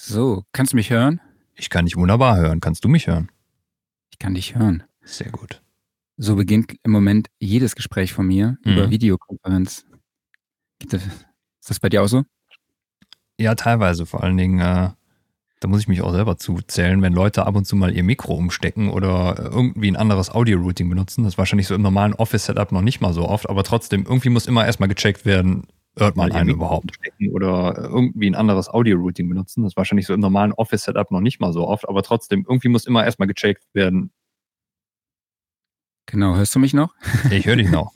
So, kannst du mich hören? Ich kann dich wunderbar hören. Kannst du mich hören? Ich kann dich hören. Sehr gut. So beginnt im Moment jedes Gespräch von mir Mhm. über Videokonferenz. Ist das bei dir auch so? Ja, teilweise. Vor allen Dingen, äh, da muss ich mich auch selber zuzählen, wenn Leute ab und zu mal ihr Mikro umstecken oder äh, irgendwie ein anderes Audio-Routing benutzen. Das ist wahrscheinlich so im normalen Office-Setup noch nicht mal so oft, aber trotzdem, irgendwie muss immer erstmal gecheckt werden, hört man einen überhaupt oder irgendwie ein anderes Audio-Routing benutzen. Das ist wahrscheinlich so im normalen Office-Setup noch nicht mal so oft, aber trotzdem, irgendwie muss immer erstmal gecheckt werden, Genau, hörst du mich noch? ich höre dich noch.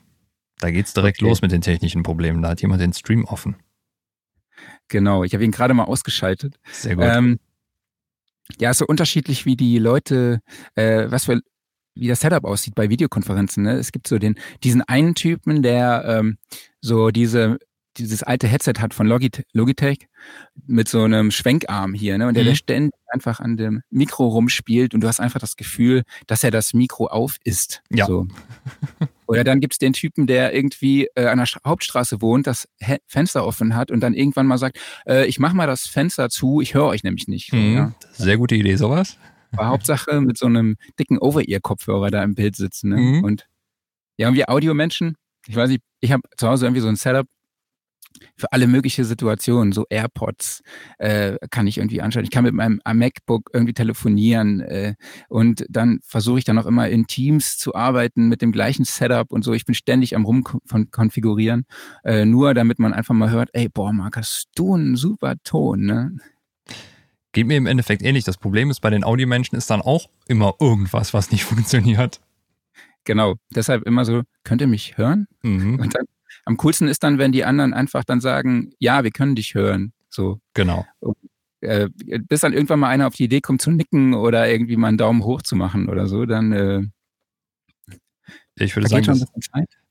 Da geht's direkt Okay. los mit den technischen Problemen. Da hat jemand den Stream offen. Genau, ich habe ihn gerade mal ausgeschaltet. Sehr gut. Ähm, ja, ist so unterschiedlich, wie die Leute, äh, was für, wie das Setup aussieht bei Videokonferenzen. Ne? Es gibt so den, diesen einen Typen, der ähm, so diese, dieses alte Headset hat von Logitech, Logitech mit so einem Schwenkarm hier, ne? Und der, Mhm. der ständig einfach an dem Mikro rumspielt und du hast einfach das Gefühl, dass er das Mikro auf ist. Ja. So. Oder dann gibt's den Typen, der irgendwie äh, an der Stra- Hauptstraße wohnt, das He Fenster offen hat und dann irgendwann mal sagt, äh, ich mach mal das Fenster zu, ich höre euch nämlich nicht. Mhm. ja. Sehr gute Idee, sowas. Aber Hauptsache mit so einem dicken Over-Ear-Kopfhörer da im Bild sitzen. Ne? Mhm. Und ja, und wir Audiomenschen, ich weiß nicht, ich habe zu Hause irgendwie so ein Setup für alle möglichen Situationen, so AirPods äh, kann ich irgendwie anschauen. Ich kann mit meinem MacBook irgendwie telefonieren äh, und dann versuche ich dann auch immer in Teams zu arbeiten mit dem gleichen Setup und so. Ich bin ständig am rumkonfigurieren, äh, nur damit man einfach mal hört, ey, boah, Marc, hast du einen super Ton, ne? Geht mir im Endeffekt ähnlich. Das Problem ist, bei den Audiomenschen ist dann auch immer irgendwas, was nicht funktioniert. Genau, deshalb immer so, könnt ihr mich hören? Mhm. Und dann, am coolsten ist dann, wenn die anderen einfach dann sagen, ja, wir können dich hören. So, Genau. äh, bis dann irgendwann mal einer auf die Idee kommt zu nicken oder irgendwie mal einen Daumen hoch zu machen oder so, dann äh, Ich würde vergeht sagen,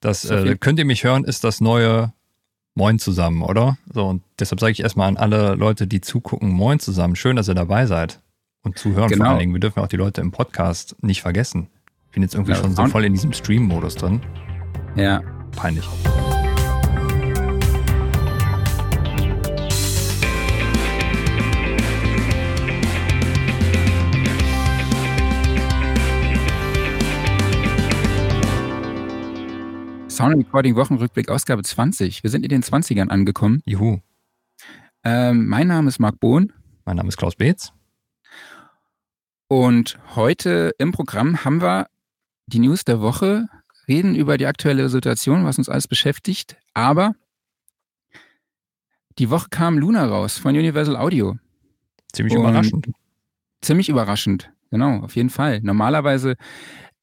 das, das auf äh, könnt ihr mich hören, ist das neue Moin zusammen, oder? So, und deshalb sage ich erstmal an alle Leute, die zugucken, Moin zusammen. Schön, dass ihr dabei seid. Und zuhören vor Genau. allen Dingen. Wir dürfen auch die Leute im Podcast nicht vergessen. Ich bin jetzt irgendwie Ja, schon so und- voll in diesem Stream-Modus drin. Ja, Peinlich. Sound Recording Wochenrückblick Ausgabe 20. Wir sind in den 20ern angekommen. Juhu. Ähm, mein Name ist Marc Bohn Mein Name ist Klaus Beetz. und heute im Programm haben wir die News der Woche, reden über die aktuelle Situation, was uns alles beschäftigt, aber die Woche kam Luna raus von Universal Audio. Ziemlich Und- überraschend. Ziemlich überraschend, genau, auf jeden Fall. Normalerweise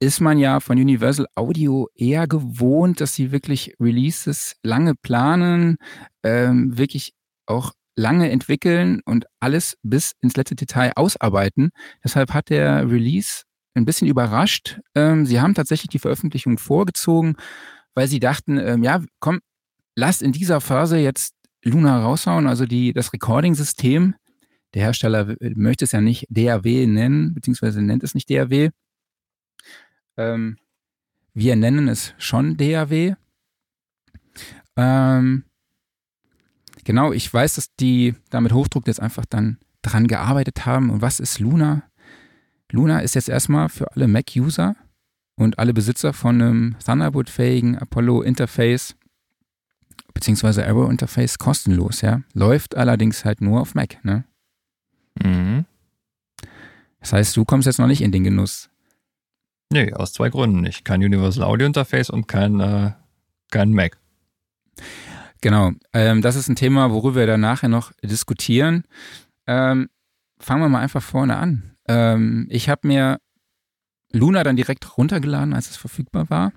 ist man ja von Universal Audio eher gewohnt, dass sie wirklich Releases lange planen, ähm, wirklich auch lange entwickeln und alles bis ins letzte Detail ausarbeiten. Deshalb hat der Release ein bisschen überrascht. Ähm, sie haben tatsächlich die Veröffentlichung vorgezogen, weil sie dachten, ähm, ja, komm, lasst in dieser Phase jetzt Luna raushauen, also die, das Recording-System. Der Hersteller möchte es ja nicht DAW nennen, beziehungsweise nennt es nicht DAW. Ähm, wir nennen es schon DAW. Ähm, genau, ich weiß, dass die da mit Hochdruck jetzt einfach dann dran gearbeitet haben. Und was ist Luna? Luna ist jetzt erstmal für alle Mac-User und alle Besitzer von einem Thunderbolt-fähigen Apollo-Interface beziehungsweise Arrow-Interface kostenlos, ja. Läuft allerdings halt nur auf Mac, ne? Mhm. Das heißt, du kommst jetzt noch nicht in den Genuss. Nee, aus zwei Gründen nicht. Kein Universal Audio Interface und kein, äh, kein Mac. Genau. Ähm, das ist ein Thema, worüber wir dann nachher noch diskutieren. Ähm, fangen wir mal einfach vorne an. Ähm, ich habe mir Luna dann direkt runtergeladen, als es verfügbar war.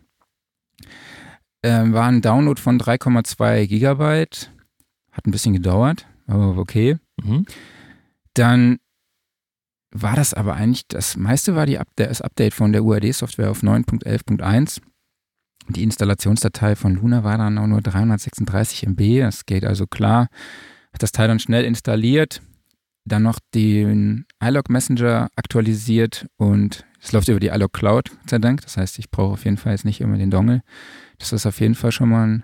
Ähm, war ein Download von 3,2 Gigabyte. Hat ein bisschen gedauert, aber okay. Mhm. Dann war das aber eigentlich, das meiste war die Up das Update von der UAD-Software auf 9.11.1. Die Installationsdatei von Luna war dann auch nur 336 MB. Das geht also klar. Hat das Teil dann schnell installiert, dann noch den iLog Messenger aktualisiert und es läuft über die iLog Cloud, Gott sei Dank. Das heißt, ich brauche auf jeden Fall jetzt nicht immer den Dongle. Das ist auf jeden Fall schon mal ein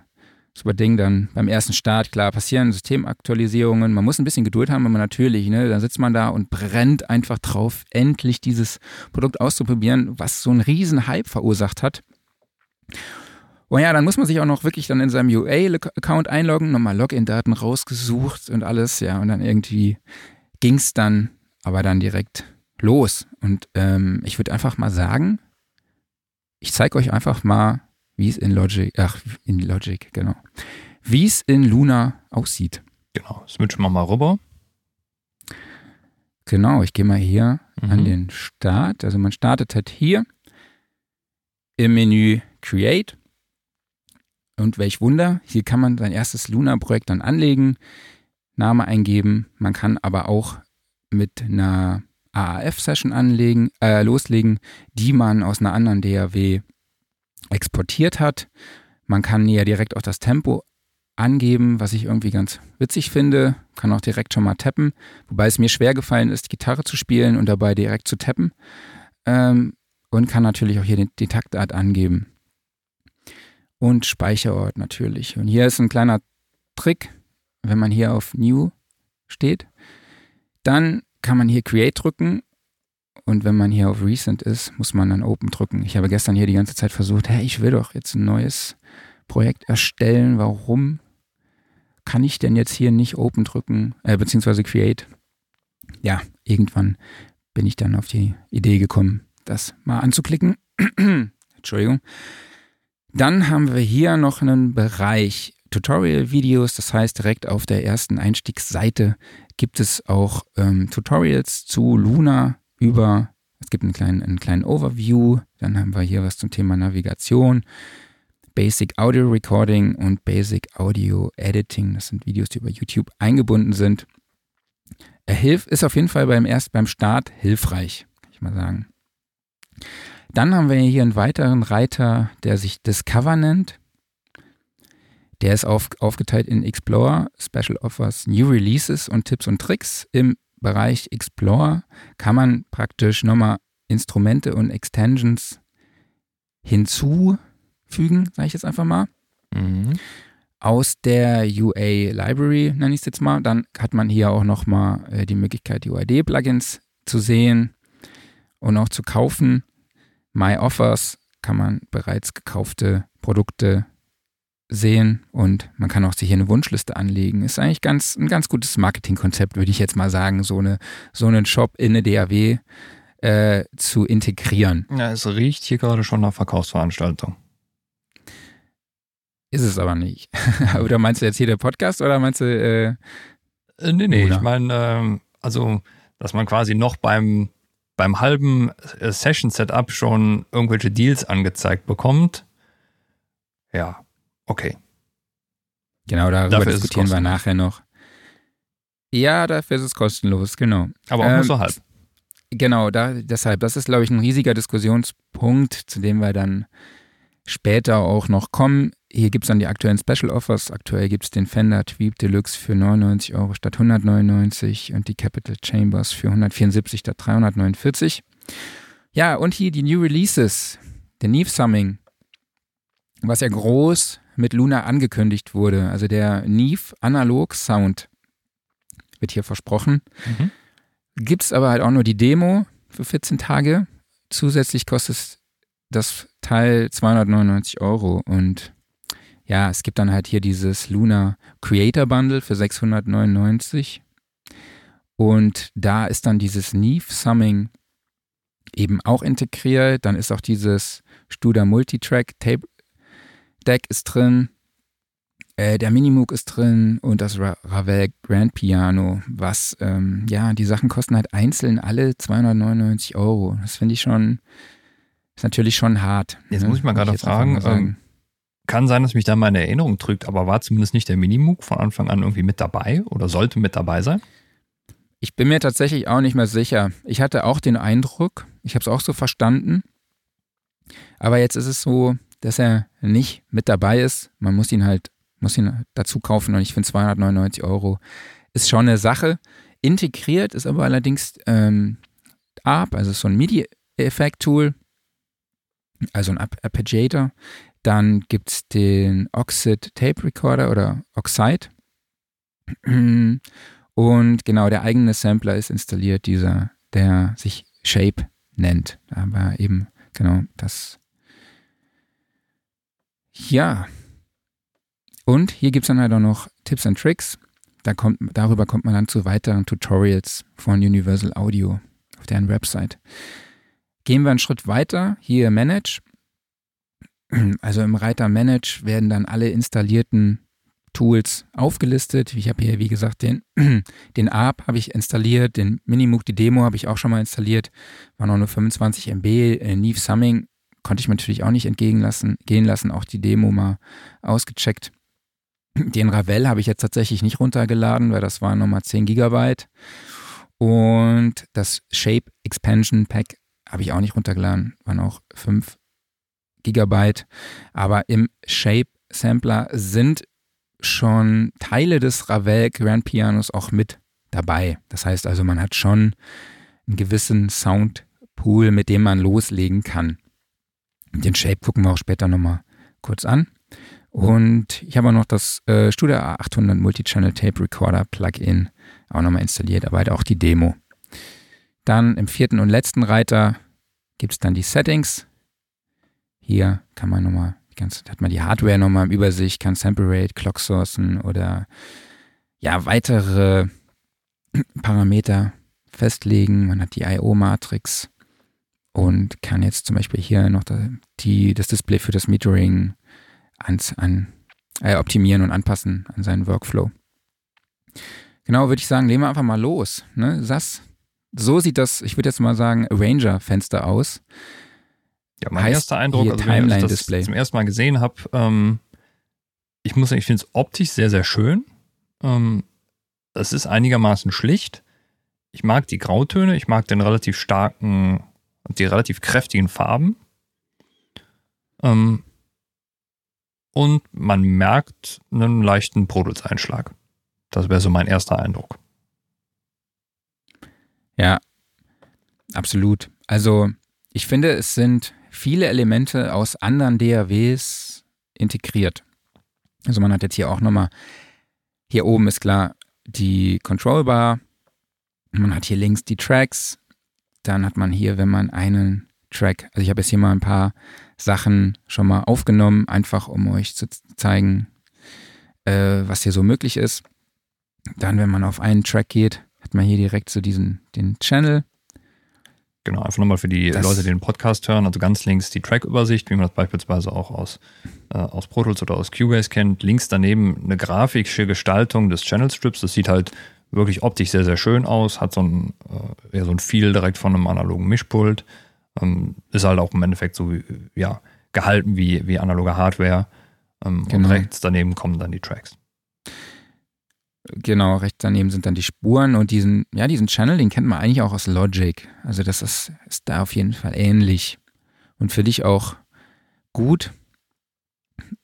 super Ding dann beim ersten Start, klar, passieren Systemaktualisierungen. Man muss ein bisschen Geduld haben, aber natürlich, ne, da sitzt man da und brennt einfach drauf, endlich dieses Produkt auszuprobieren, was so einen riesen Hype verursacht hat. Und ja, dann muss man sich auch noch wirklich dann in seinem UA-Account einloggen, nochmal Login-Daten rausgesucht und alles, ja, und dann irgendwie ging es dann aber dann direkt los. Und ähm, ich würde einfach mal sagen, ich zeige euch einfach mal, wie es in Logic, ach, in Logic, genau, wie es in Luna aussieht. Genau, switchen wir mal rüber. Genau, ich gehe mal hier mhm. an den Start. Also man startet halt hier im Menü Create. Und welch Wunder, hier kann man sein erstes Luna-Projekt dann anlegen, Name eingeben. Man kann aber auch mit einer AAF-Session anlegen, äh, loslegen, die man aus einer anderen DAW exportiert hat. Man kann ja direkt auch das Tempo angeben, was ich irgendwie ganz witzig finde. Kann auch direkt schon mal tappen, wobei es mir schwer gefallen ist, Gitarre zu spielen und dabei direkt zu tappen. Ähm, und kann natürlich auch hier die, die Taktart angeben. Und Speicherort natürlich. Und hier ist ein kleiner Trick, wenn man hier auf New steht, dann kann man hier Create drücken und wenn man hier auf Recent ist, muss man dann Open drücken. Ich habe gestern hier die ganze Zeit versucht, hey, ich will doch jetzt ein neues Projekt erstellen. Warum kann ich denn jetzt hier nicht Open drücken, äh, beziehungsweise Create? Ja, irgendwann bin ich dann auf die Idee gekommen, das mal anzuklicken. Entschuldigung. Dann haben wir hier noch einen Bereich Tutorial-Videos. Das heißt, direkt auf der ersten Einstiegsseite gibt es auch ähm, Tutorials zu Luna über, es gibt einen kleinen, einen kleinen Overview, dann haben wir hier was zum Thema Navigation, Basic Audio Recording und Basic Audio Editing. Das sind Videos, die über YouTube eingebunden sind. Er hilft, ist auf jeden Fall beim erst beim Start hilfreich, kann ich mal sagen. Dann haben wir hier einen weiteren Reiter, der sich Discover nennt. Der ist auf, aufgeteilt in Explorer, Special Offers, New Releases und Tipps und Tricks. Im Bereich Explorer kann man praktisch nochmal Instrumente und Extensions hinzufügen, sage ich jetzt einfach mal. Mhm. Aus der UA Library, nenne ich es jetzt mal. Dann hat man hier auch nochmal äh, die Möglichkeit, die UAD-Plugins zu sehen und auch zu kaufen. My Offers kann man bereits gekaufte Produkte sehen und man kann auch sich hier eine Wunschliste anlegen. Ist eigentlich ganz, ein ganz gutes Marketingkonzept, würde ich jetzt mal sagen, so, eine, so einen Shop in eine DAW äh, zu integrieren. Ja, es riecht hier gerade schon nach Verkaufsveranstaltung. Ist es aber nicht. oder meinst du jetzt hier der Podcast oder meinst du. Äh, äh nee, nee, oder? ich meine, ähm, also, dass man quasi noch beim, beim halben äh, Session-Setup schon irgendwelche Deals angezeigt bekommt. Ja, Okay. Genau, darüber dafür diskutieren wir nachher noch. Ja, dafür ist es kostenlos, genau. Aber auch ähm, nur so halb. Genau, da, deshalb, das ist, glaube ich, ein riesiger Diskussionspunkt, zu dem wir dann später auch noch kommen. Hier gibt es dann die aktuellen Special Offers. Aktuell gibt es den Fender Tweep Deluxe für 99 Euro statt 199 und die Capital Chambers für 174 statt 349. Ja, und hier die New Releases. Der Neve Summing, was ja groß mit Luna angekündigt wurde. Also der Neve Analog Sound wird hier versprochen. Mhm. Gibt es aber halt auch nur die Demo für 14 Tage. Zusätzlich kostet das Teil 299 Euro und ja, es gibt dann halt hier dieses Luna Creator Bundle für 699 und da ist dann dieses Neve Summing eben auch integriert. Dann ist auch dieses Studer Multitrack Tape Deck ist drin, äh, der Minimoog ist drin und das Ra Ravel Grand Piano, was, ähm, ja, die Sachen kosten halt einzeln alle 299 Euro. Das finde ich schon, ist natürlich schon hart. Jetzt ne? muss ich mal gerade fragen, ähm, kann sein, dass mich da meine Erinnerung trügt, aber war zumindest nicht der Minimoog von Anfang an irgendwie mit dabei oder sollte mit dabei sein? Ich bin mir tatsächlich auch nicht mehr sicher. Ich hatte auch den Eindruck, ich habe es auch so verstanden, aber jetzt ist es so, dass er nicht mit dabei ist. Man muss ihn halt, muss ihn dazu kaufen und ich finde 299 Euro ist schon eine Sache. Integriert ist aber allerdings ähm, ARP, also so ein MIDI-Effekt-Tool, also ein Arpeggiator. Dann gibt es den Oxid Tape Recorder oder Oxide. Und genau, der eigene Sampler ist installiert, dieser, der sich Shape nennt. Aber eben, genau, das. Ja. Und hier gibt es dann halt auch noch Tipps und Tricks. Da kommt, darüber kommt man dann zu weiteren Tutorials von Universal Audio auf deren Website. Gehen wir einen Schritt weiter, hier Manage. Also im Reiter Manage werden dann alle installierten Tools aufgelistet. Ich habe hier, wie gesagt, den, den ARP habe ich installiert, den Minimoog, die Demo habe ich auch schon mal installiert, war noch nur 25 MB. Äh, Neve Summing konnte ich natürlich auch nicht entgegenlassen, gehen lassen, auch die Demo mal ausgecheckt. Den Ravel habe ich jetzt tatsächlich nicht runtergeladen, weil das waren nochmal 10 Gigabyte. Und das Shape Expansion Pack habe ich auch nicht runtergeladen, waren auch 5 Gigabyte. Aber im Shape Sampler sind schon Teile des Ravel Grand Pianos auch mit dabei. Das heißt also, man hat schon einen gewissen Soundpool, mit dem man loslegen kann. Den Shape gucken wir auch später nochmal kurz an. Und ich habe auch noch das äh, Studio A800 Multichannel Tape Recorder Plugin auch nochmal installiert, aber halt auch die Demo. Dann im vierten und letzten Reiter gibt es dann die Settings. Hier kann man nochmal, ganz, hat man die Hardware nochmal im Übersicht, kann Sample Rate, Clock Sourcen oder ja, weitere Parameter festlegen. Man hat die I.O.-Matrix und kann jetzt zum Beispiel hier noch die, das Display für das Metering an, an, äh, optimieren und anpassen an seinen Workflow. Genau, würde ich sagen, legen wir einfach mal los. Ne? SAS, so sieht das, ich würde jetzt mal sagen, Arranger-Fenster aus. Ja, mein heißt erster Eindruck, also wenn ich das zum ersten Mal gesehen habe, ähm, ich muss sagen, ich finde es optisch sehr, sehr schön. Ähm, das ist einigermaßen schlicht. Ich mag die Grautöne, ich mag den relativ starken, die relativ kräftigen Farben. Ähm, und man merkt einen leichten Produkteinschlag. Das wäre so mein erster Eindruck. Ja, absolut. Also ich finde, es sind viele Elemente aus anderen DAWs integriert. Also man hat jetzt hier auch nochmal, hier oben ist klar die Control Bar, man hat hier links die Tracks, dann hat man hier, wenn man einen Track, also ich habe jetzt hier mal ein paar Sachen schon mal aufgenommen, einfach um euch zu zeigen, äh, was hier so möglich ist. Dann, wenn man auf einen Track geht, hat man hier direkt so diesen, den Channel. Genau, einfach nochmal für die das Leute, die den Podcast hören, also ganz links die Track-Übersicht, wie man das beispielsweise auch aus, äh, aus Pro Tools oder aus Cubase kennt. Links daneben eine grafische Gestaltung des Channel Strips. Das sieht halt wirklich optisch sehr, sehr schön aus, hat so ein, äh, so ein Feel direkt von einem analogen Mischpult. Ähm, ist halt auch im Endeffekt so, ja, gehalten wie, wie analoge Hardware. Ähm, genau. Und rechts daneben kommen dann die Tracks. Genau, rechts daneben sind dann die Spuren und diesen, ja, diesen Channel, den kennt man eigentlich auch aus Logic. Also das ist, ist da auf jeden Fall ähnlich. Und für dich auch gut.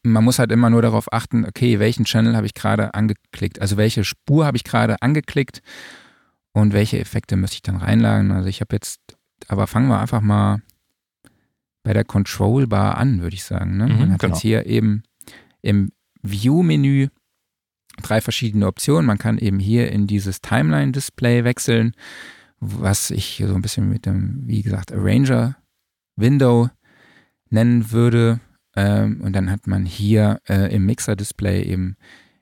Man muss halt immer nur darauf achten, okay, welchen Channel habe ich gerade angeklickt? Also welche Spur habe ich gerade angeklickt und welche Effekte müsste ich dann reinladen? Also ich habe jetzt aber fangen wir einfach mal bei der Control Bar an, würde ich sagen. Ne? Mhm, Man hat genau. jetzt hier eben im View-Menü drei verschiedene Optionen. Man kann eben hier in dieses Timeline-Display wechseln, was ich so ein bisschen mit dem, wie gesagt, Arranger-Window nennen würde. Ähm, und dann hat man hier äh, im Mixer-Display eben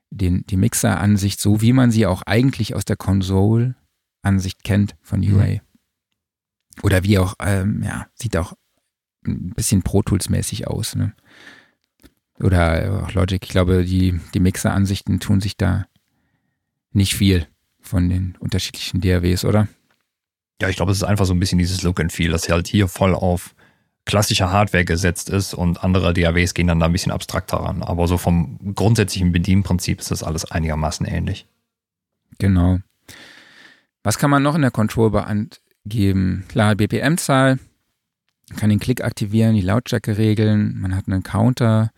den, die Mixer-Ansicht, so wie man sie auch eigentlich aus der Console-Ansicht kennt von UA. Mhm. Oder wie auch, ähm, ja, sieht auch ein bisschen Pro Tools mäßig aus. Ne? Oder auch Logic. Ich glaube, die, die Mixer-Ansichten tun sich da nicht viel von den unterschiedlichen DAWs, oder? Ja, ich glaube, es ist einfach so ein bisschen dieses Look and Feel, dass halt hier voll auf klassische Hardware gesetzt ist und andere DAWs gehen dann da ein bisschen abstrakter ran. Aber so vom grundsätzlichen Bedienprinzip ist das alles einigermaßen ähnlich. Genau. Was kann man noch in der Control Bar geben. Klar, BPM-Zahl, kann den Klick aktivieren, die Lautstärke regeln, man hat einen Counter,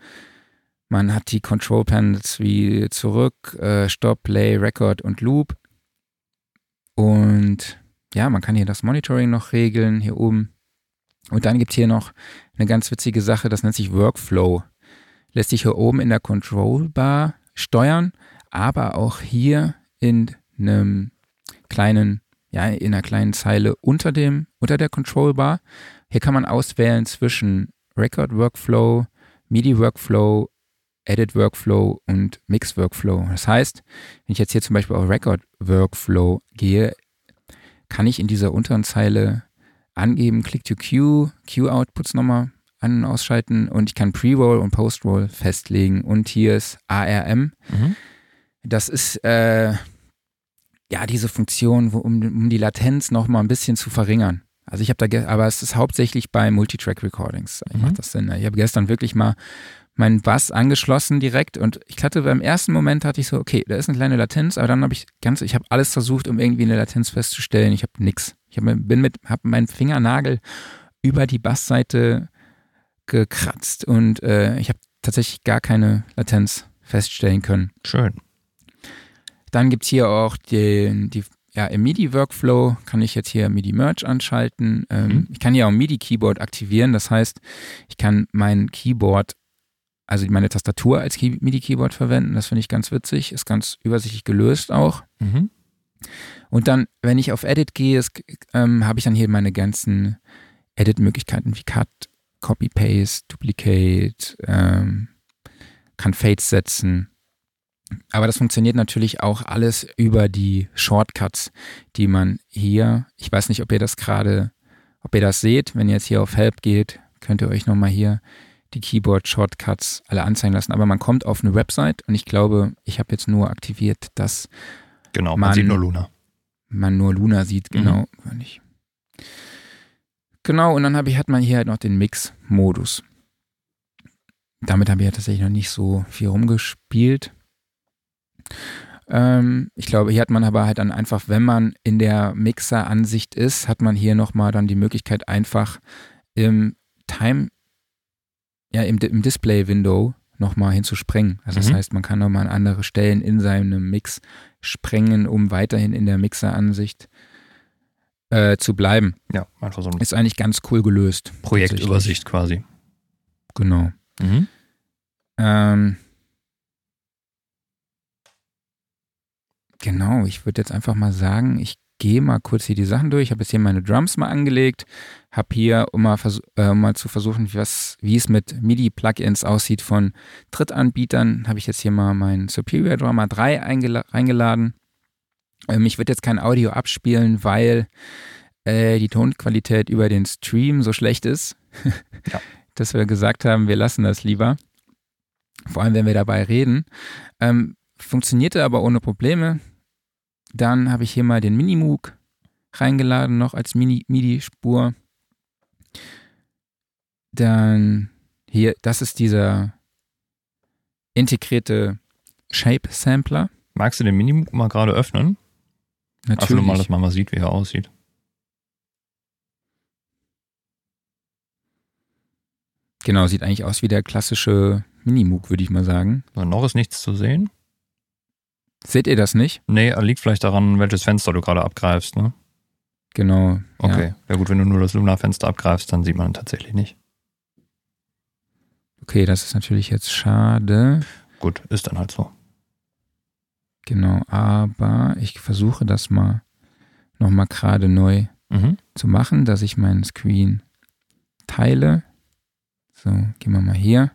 man hat die Control Panels wie zurück, äh, Stop, Play, Record und Loop. Und ja, man kann hier das Monitoring noch regeln, hier oben. Und dann gibt es hier noch eine ganz witzige Sache, das nennt sich Workflow. lässt sich hier oben in der Control Bar steuern, aber auch hier in einem kleinen, ja, in einer kleinen Zeile unter dem, unter der Control Bar. Hier kann man auswählen zwischen Record Workflow, MIDI Workflow, Edit Workflow und Mix Workflow. Das heißt, wenn ich jetzt hier zum Beispiel auf Record Workflow gehe, kann ich in dieser unteren Zeile angeben, Click to Queue, Queue Outputs nochmal an- und ausschalten und ich kann Pre-Roll und Post-Roll festlegen und hier ist ARM. Mhm. Das ist äh, ja diese Funktion, wo, um, um die Latenz nochmal ein bisschen zu verringern. Also ich habe da, aber es ist hauptsächlich bei Multitrack-Recordings. Mhm. Macht das Sinn? Ich habe gestern wirklich mal meinen Bass angeschlossen direkt und ich hatte beim ersten Moment hatte ich so, okay, da ist eine kleine Latenz, aber dann habe ich ganz, ich habe alles versucht, um irgendwie eine Latenz festzustellen. Ich habe nix. Ich hab, bin mit, habe meinen Fingernagel über die Bassseite gekratzt und äh, ich habe tatsächlich gar keine Latenz feststellen können. Schön. Dann gibt es hier auch den, die, ja, im MIDI-Workflow kann ich jetzt hier MIDI-Merge anschalten. Ähm, Mhm. Ich kann hier auch ein MIDI-Keyboard aktivieren. Das heißt, ich kann mein Keyboard, also meine Tastatur als Key MIDI-Keyboard verwenden. Das finde ich ganz witzig. Ist ganz übersichtlich gelöst auch. Mhm. Und dann, wenn ich auf Edit gehe, ähm, habe ich dann hier meine ganzen Edit-Möglichkeiten wie Cut, Copy, Paste, Duplicate, ähm, kann Fades setzen. Aber das funktioniert natürlich auch alles über die Shortcuts, die man hier, ich weiß nicht, ob ihr das gerade, ob ihr das seht, wenn ihr jetzt hier auf Help geht, könnt ihr euch nochmal hier die Keyboard-Shortcuts alle anzeigen lassen. Aber man kommt auf eine Website und ich glaube, ich habe jetzt nur aktiviert, dass Genau, man, Man- sieht nur Luna. man nur Luna sieht, genau. wenn ich- Genau, und dann ich, hat man hier halt noch den Mix-Modus. Damit habe ich ja tatsächlich noch nicht so viel rumgespielt. Ähm, ich glaube, hier hat man aber halt dann einfach, wenn man in der Mixer-Ansicht ist, hat man hier nochmal dann die Möglichkeit, einfach im Time, ja, im, im Display-Window nochmal hinzuspringen. Also das Mhm. heißt, man kann nochmal an andere Stellen in seinem Mix sprengen, um weiterhin in der Mixer-Ansicht äh, zu bleiben. Ja, einfach so eine Ist eigentlich ganz cool gelöst. Projektübersicht quasi. Genau. Mhm. Ähm, genau, ich würde jetzt einfach mal sagen, ich gehe mal kurz hier die Sachen durch. Ich habe jetzt hier meine Drums mal angelegt, habe hier, um mal, äh, mal zu versuchen, was, wie es mit MIDI-Plugins aussieht von Drittanbietern, habe ich jetzt hier mal meinen Superior Drummer 3 eingela reingeladen. Ähm, ich würde jetzt kein Audio abspielen, weil äh, die Tonqualität über den Stream so schlecht ist, Ja. dass wir gesagt haben, wir lassen das lieber. Vor allem, wenn wir dabei reden. Ähm, funktionierte aber ohne Probleme. Dann habe ich hier mal den Minimoog reingeladen, noch als MIDI-Spur. Dann hier, das ist dieser integrierte Shape-Sampler. Magst du den Minimoog mal gerade öffnen? Natürlich. nur mal, dass man mal sieht, wie er aussieht. Genau, sieht eigentlich aus wie der klassische Minimoog, würde ich mal sagen. So, noch ist nichts zu sehen. Seht ihr das nicht? Nee, liegt vielleicht daran, welches Fenster du gerade abgreifst, ne? Genau. Okay. Ja. Ja. gut, wenn du nur das Luna-Fenster abgreifst, dann sieht man ihn tatsächlich nicht. Okay, das ist natürlich jetzt schade. Gut, ist dann halt so. Genau, aber ich versuche das mal nochmal gerade neu Mhm. zu machen, dass ich meinen Screen teile. So, gehen wir mal hier.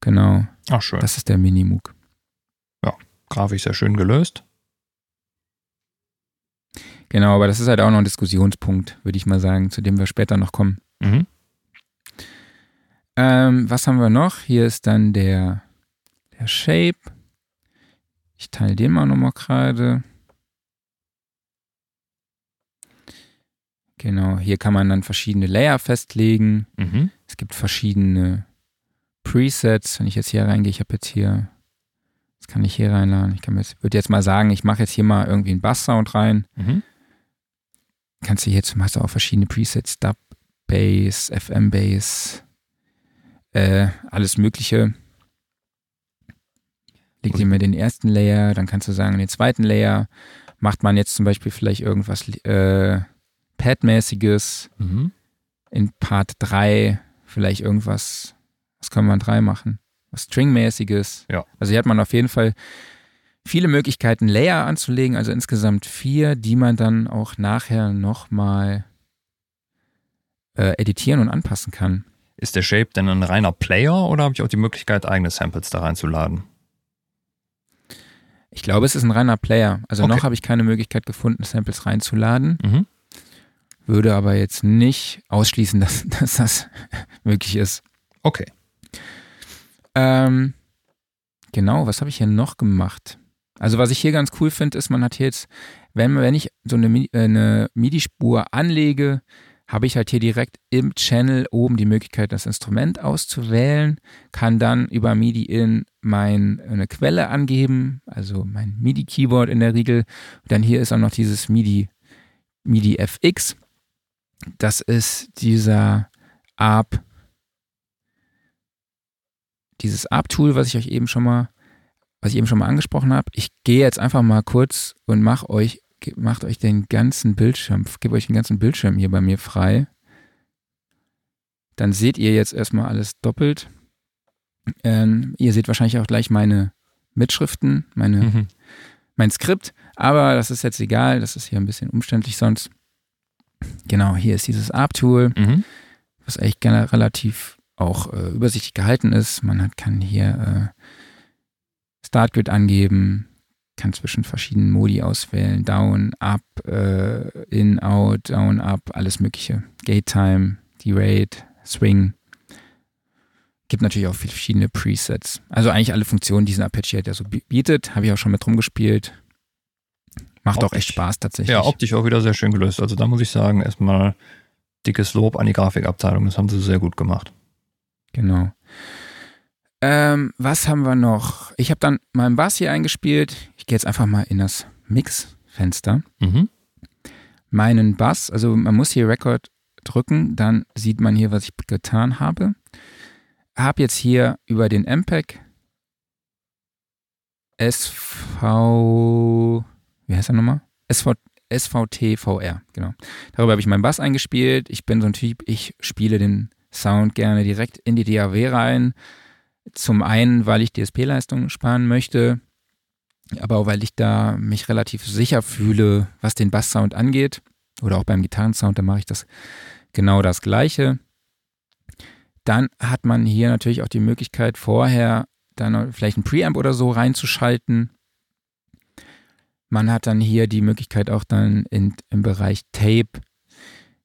Genau, Ach, schön. das ist der Minimoog. Grafisch sehr schön gelöst. Genau, aber das ist halt auch noch ein Diskussionspunkt, würde ich mal sagen, zu dem wir später noch kommen. Mhm. Ähm, was haben wir noch? Hier ist dann der, der Shape. Ich teile den mal nochmal gerade. Genau, hier kann man dann verschiedene Layer festlegen. Mhm. Es gibt verschiedene Presets. Wenn ich jetzt hier reingehe, ich habe jetzt hier, das kann ich hier reinladen. Ich kann jetzt, würde jetzt mal sagen, ich mache jetzt hier mal irgendwie einen Bass-Sound rein. Mhm. Kannst du jetzt, hast du auch verschiedene Presets, Dub, Bass, FM Bass, äh, alles Mögliche. Leg dir mir den ersten Layer, dann kannst du sagen, den zweiten Layer macht man jetzt zum Beispiel vielleicht irgendwas äh, Pad-mäßiges. Mhm. In Part 3 vielleicht irgendwas, Was kann man drei machen? Was Stringmäßiges. Ja. Also hier hat man auf jeden Fall viele Möglichkeiten, Layer anzulegen, also insgesamt vier, die man dann auch nachher nochmal äh, editieren und anpassen kann. Ist der Shape denn ein reiner Player oder habe ich auch die Möglichkeit, eigene Samples da reinzuladen? Ich glaube, es ist ein reiner Player. Also Okay. noch habe ich keine Möglichkeit gefunden, Samples reinzuladen. Mhm. Würde aber jetzt nicht ausschließen, dass, dass das möglich ist. Okay. Ähm, genau, was habe ich hier noch gemacht? Also was ich hier ganz cool finde, ist, man hat hier jetzt, wenn, wenn ich so eine, äh, eine MIDI-Spur anlege, habe ich halt hier direkt im Channel oben die Möglichkeit, das Instrument auszuwählen, kann dann über MIDI in mein, eine Quelle angeben, also mein MIDI-Keyboard in der Regel. Und dann hier ist auch noch dieses MIDI, MIDI FX. Das ist dieser ARP dieses ARP-Tool, was ich euch eben schon mal, was ich eben schon mal angesprochen habe. Ich gehe jetzt einfach mal kurz und mache euch, macht euch den ganzen Bildschirm, gebe euch den ganzen Bildschirm hier bei mir frei. Dann seht ihr jetzt erstmal alles doppelt. Ähm, ihr seht wahrscheinlich auch gleich meine Mitschriften, meine, Mhm. mein Skript, aber das ist jetzt egal, das ist hier ein bisschen umständlich sonst. Genau, hier ist dieses ARP-Tool Mhm. was eigentlich gerne relativ auch äh, übersichtlich gehalten ist. Man hat, kann hier äh, Startgrid angeben, kann zwischen verschiedenen Modi auswählen, Down, Up, äh, In, Out, Down, Up, alles mögliche. Gate Time, D-Rate, Swing. Gibt natürlich auch viele verschiedene Presets. Also eigentlich alle Funktionen, die diesen Apache halt ja so bi- bietet. Habe ich auch schon mit rumgespielt. Macht auch echt Optisch. Spaß tatsächlich. Ja, optisch auch wieder sehr schön gelöst. Also da muss ich sagen, erstmal dickes Lob an die Grafikabteilung. Das haben sie sehr gut gemacht. Genau. Ähm, was haben wir noch? Ich habe dann meinen Bass hier eingespielt. Ich gehe jetzt einfach mal in das Mix-Fenster. Mhm. Meinen Bass, also man muss hier Record drücken, dann sieht man hier, was ich getan habe. Habe jetzt hier über den MPEG SV, wie heißt er nochmal? SV, SVT-VR, genau. Darüber habe ich meinen Bass eingespielt. Ich bin so ein Typ, ich spiele den Sound gerne direkt in die DAW rein. Zum einen, weil ich DSP-Leistung sparen möchte, aber auch weil ich da mich relativ sicher fühle, was den Basssound angeht. Oder auch beim Gitarrensound, da mache ich das genau das Gleiche. Dann hat man hier natürlich auch die Möglichkeit, vorher dann vielleicht ein Preamp oder so reinzuschalten. Man hat dann hier die Möglichkeit auch dann in, im Bereich Tape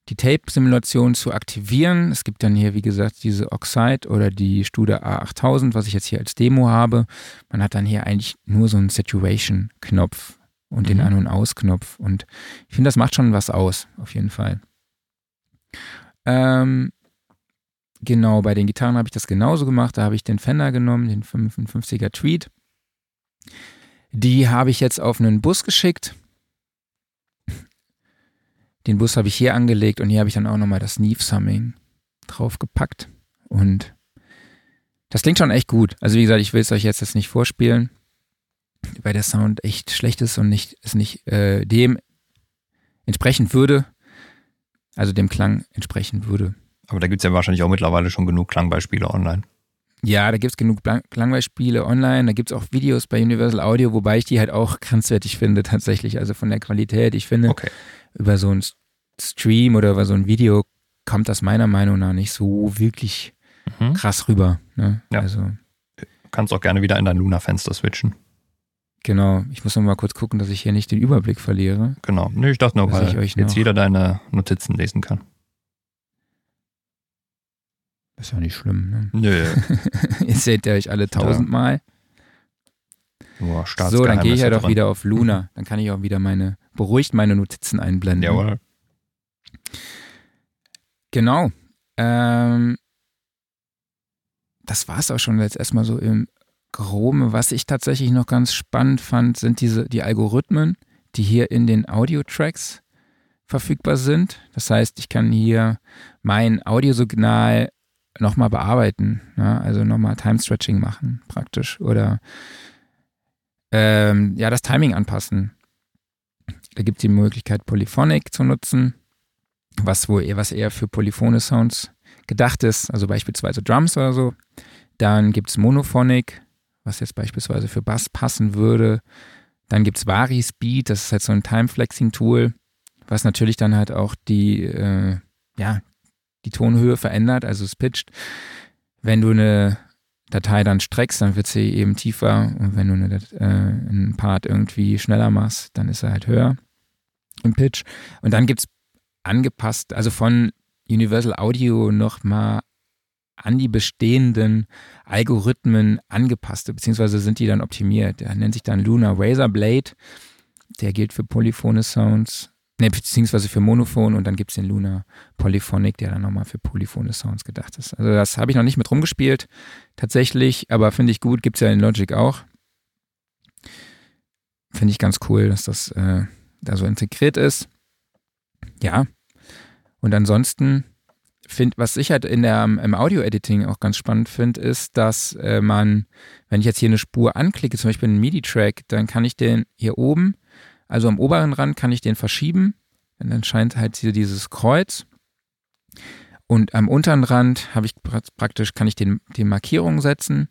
die Tape-Simulation zu aktivieren. Es gibt dann hier, wie gesagt, diese Oxide oder die Studer A8000, was ich jetzt hier als Demo habe. Man hat dann hier eigentlich nur so einen Saturation-Knopf und den Mhm. An- und Aus-Knopf. Und ich finde, das macht schon was aus, auf jeden Fall. Ähm, genau, bei den Gitarren habe ich das genauso gemacht. Da habe ich den Fender genommen, den 55er Tweed. Die habe ich jetzt auf einen Bus geschickt. Den Bus habe ich hier angelegt und hier habe ich dann auch nochmal das Neve Summing draufgepackt. Und das klingt schon echt gut. Also wie gesagt, ich will es euch jetzt, jetzt nicht vorspielen, weil der Sound echt schlecht ist und nicht, es nicht äh, dem entsprechen würde. Also dem Klang entsprechen würde. Aber da gibt es ja wahrscheinlich auch mittlerweile schon genug Klangbeispiele online. Ja, da gibt es genug Klangbeispiele online. Da gibt es auch Videos bei Universal Audio, wobei ich die halt auch grenzwertig finde, tatsächlich. Also von der Qualität. Ich finde, Okay. Über so einen Stream oder über so ein Video kommt das meiner Meinung nach nicht so wirklich Mhm. krass rüber. Ne? Ja. Also, Du kannst auch gerne wieder in dein Luna-Fenster switchen. genau. Ich muss noch mal kurz gucken, dass ich hier nicht den Überblick verliere. Genau. Nö, ich dachte nur, weil ich euch jetzt noch- jeder deine Notizen lesen kann. Ist ja nicht schlimm. Ne? Nö. Ihr seht ja euch alle tausendmal. Nur So, dann gehe ich ja Staatsgeheimnisse doch wieder auf Luna. Dann kann ich auch wieder meine, beruhigt meine Notizen einblenden. Jawohl. Genau. Ähm, das war es auch schon jetzt erstmal so im Groben. Was ich tatsächlich noch ganz spannend fand, sind diese, die Algorithmen, die hier in den Audio-Tracks verfügbar sind. Das heißt, ich kann hier mein Audiosignal nochmal bearbeiten, ja, also nochmal Time-Stretching machen, praktisch. Oder ähm, ja, das Timing anpassen. Da gibt es die Möglichkeit, Polyphonic zu nutzen was wohl eher, was eher für polyphone Sounds gedacht ist, also beispielsweise Drums oder so. Dann gibt es Monophonic, was jetzt beispielsweise für Bass passen würde. Dann gibt es Vari-Speed, das ist halt so ein Time-Flexing-Tool, was natürlich dann halt auch die, äh, ja, die Tonhöhe verändert, also es pitcht. Wenn du eine Datei dann streckst, dann wird sie eben tiefer und wenn du eine, äh, einen Part irgendwie schneller machst, dann ist er halt höher im Pitch. Und dann gibt es angepasst, also von Universal Audio nochmal an die bestehenden Algorithmen angepasste, beziehungsweise sind die dann optimiert. Der nennt sich dann Luna Razor Blade. Der gilt für polyphone Sounds, ne, beziehungsweise für Monophon und dann gibt es den Luna Polyphonic, der dann nochmal für polyphone Sounds gedacht ist. Also das habe ich noch nicht mit rumgespielt, tatsächlich, aber finde ich gut, gibt es ja in Logic auch. Finde ich ganz cool, dass das äh, da so integriert ist. Ja. Und ansonsten finde, was ich halt in der, im Audio-Editing auch ganz spannend finde, ist, dass äh, man, wenn ich jetzt hier eine Spur anklicke, zum Beispiel einen MIDI-Track, dann kann ich den hier oben, also am oberen Rand, kann ich den verschieben. Dann erscheint halt hier dieses Kreuz. Und am unteren Rand habe ich praktisch, kann ich den, die Markierung setzen.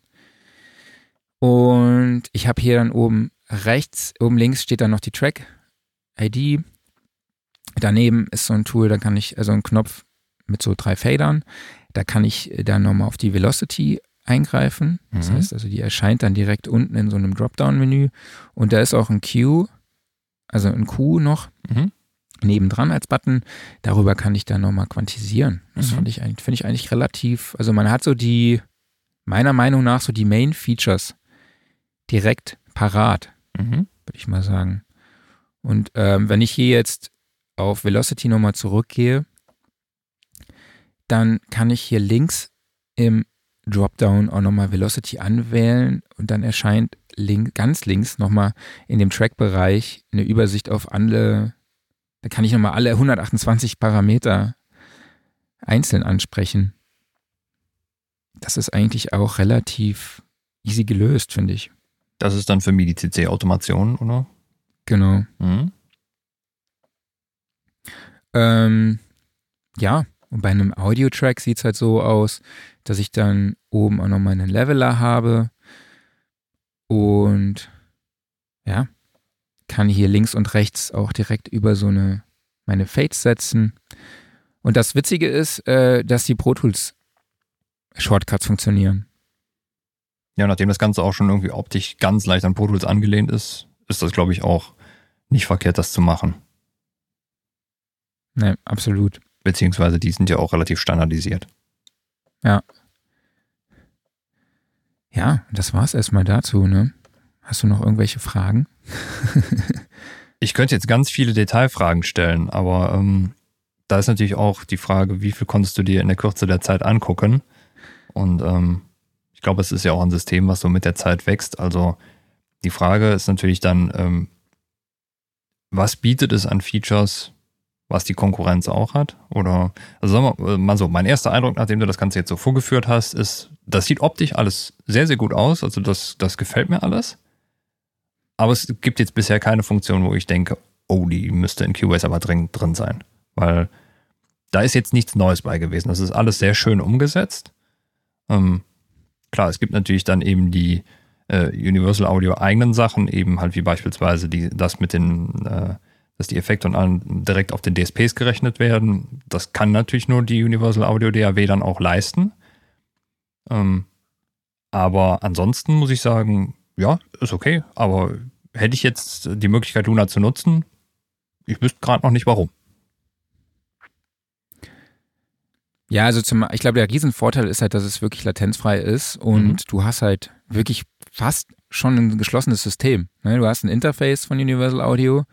Und ich habe hier dann oben rechts, oben links steht dann noch die Track-ID. Daneben ist so ein Tool, da kann ich, also ein Knopf, mit so drei Fadern. Da kann ich dann nochmal auf die Velocity eingreifen. Das mhm. heißt also, die erscheint dann direkt unten in so einem Dropdown-Menü. Und da ist auch ein Q, also ein Q noch mhm. nebendran als Button. Darüber kann ich dann nochmal quantisieren. Das mhm. ich finde ich eigentlich relativ, also man hat so die, meiner Meinung nach, so die Main-Features direkt parat, mhm. würde ich mal sagen. Und ähm, wenn ich hier jetzt auf Velocity nochmal zurückgehe, dann kann ich hier links im Dropdown auch nochmal Velocity anwählen und dann erscheint link, ganz links nochmal in dem Track-Bereich eine Übersicht auf alle, da kann ich nochmal alle 128 Parameter einzeln ansprechen. Das ist eigentlich auch relativ easy gelöst, finde ich. Das ist dann für MIDI-CC-Automation, oder? Genau. Mhm. Ähm, ja, und bei einem Audio-Track sieht es halt so aus, dass ich dann oben auch nochmal einen Leveler habe und ja, kann hier links und rechts auch direkt über so eine meine Fades setzen. Und das Witzige ist, äh, dass die Pro Tools Shortcuts funktionieren. Ja, nachdem das Ganze auch schon irgendwie optisch ganz leicht an Pro Tools angelehnt ist, ist das, glaube ich, auch nicht verkehrt, das zu machen. Ne, absolut. Beziehungsweise die sind ja auch relativ standardisiert. Ja. Ja, das war's erstmal dazu, ne? Hast du noch irgendwelche Fragen? ich könnte jetzt ganz viele Detailfragen stellen, aber ähm, da ist natürlich auch die Frage, wie viel konntest du dir in der Kürze der Zeit angucken? Und ähm, ich glaube, es ist ja auch ein System, was so mit der Zeit wächst. Also die Frage ist natürlich dann, ähm, was bietet es an Features, was die Konkurrenz auch hat? Oder, also sagen wir mal so, mein erster Eindruck, nachdem du das Ganze jetzt so vorgeführt hast, ist, das sieht optisch alles sehr, sehr gut aus. Also das, das gefällt mir alles. Aber es gibt jetzt bisher keine Funktion, wo ich denke, oh, die müsste in Cubase aber dringend drin sein. Weil da ist jetzt nichts Neues bei gewesen. Das ist alles sehr schön umgesetzt. Ähm, klar, es gibt natürlich dann eben die äh, Universal Audio eigenen Sachen, eben halt wie beispielsweise die, das mit den äh, dass die Effekte und allem direkt auf den DSPs gerechnet werden. Das kann natürlich nur die Universal Audio DAW dann auch leisten. Ähm, aber ansonsten muss ich sagen, ja, ist okay. Aber hätte ich jetzt die Möglichkeit, Luna zu nutzen, ich wüsste gerade noch nicht warum. Ja, also zum, ich glaube, der Riesenvorteil ist halt, dass es wirklich latenzfrei ist und mhm. du hast halt wirklich fast schon ein geschlossenes System. Ne? Du hast ein Interface von Universal Audio,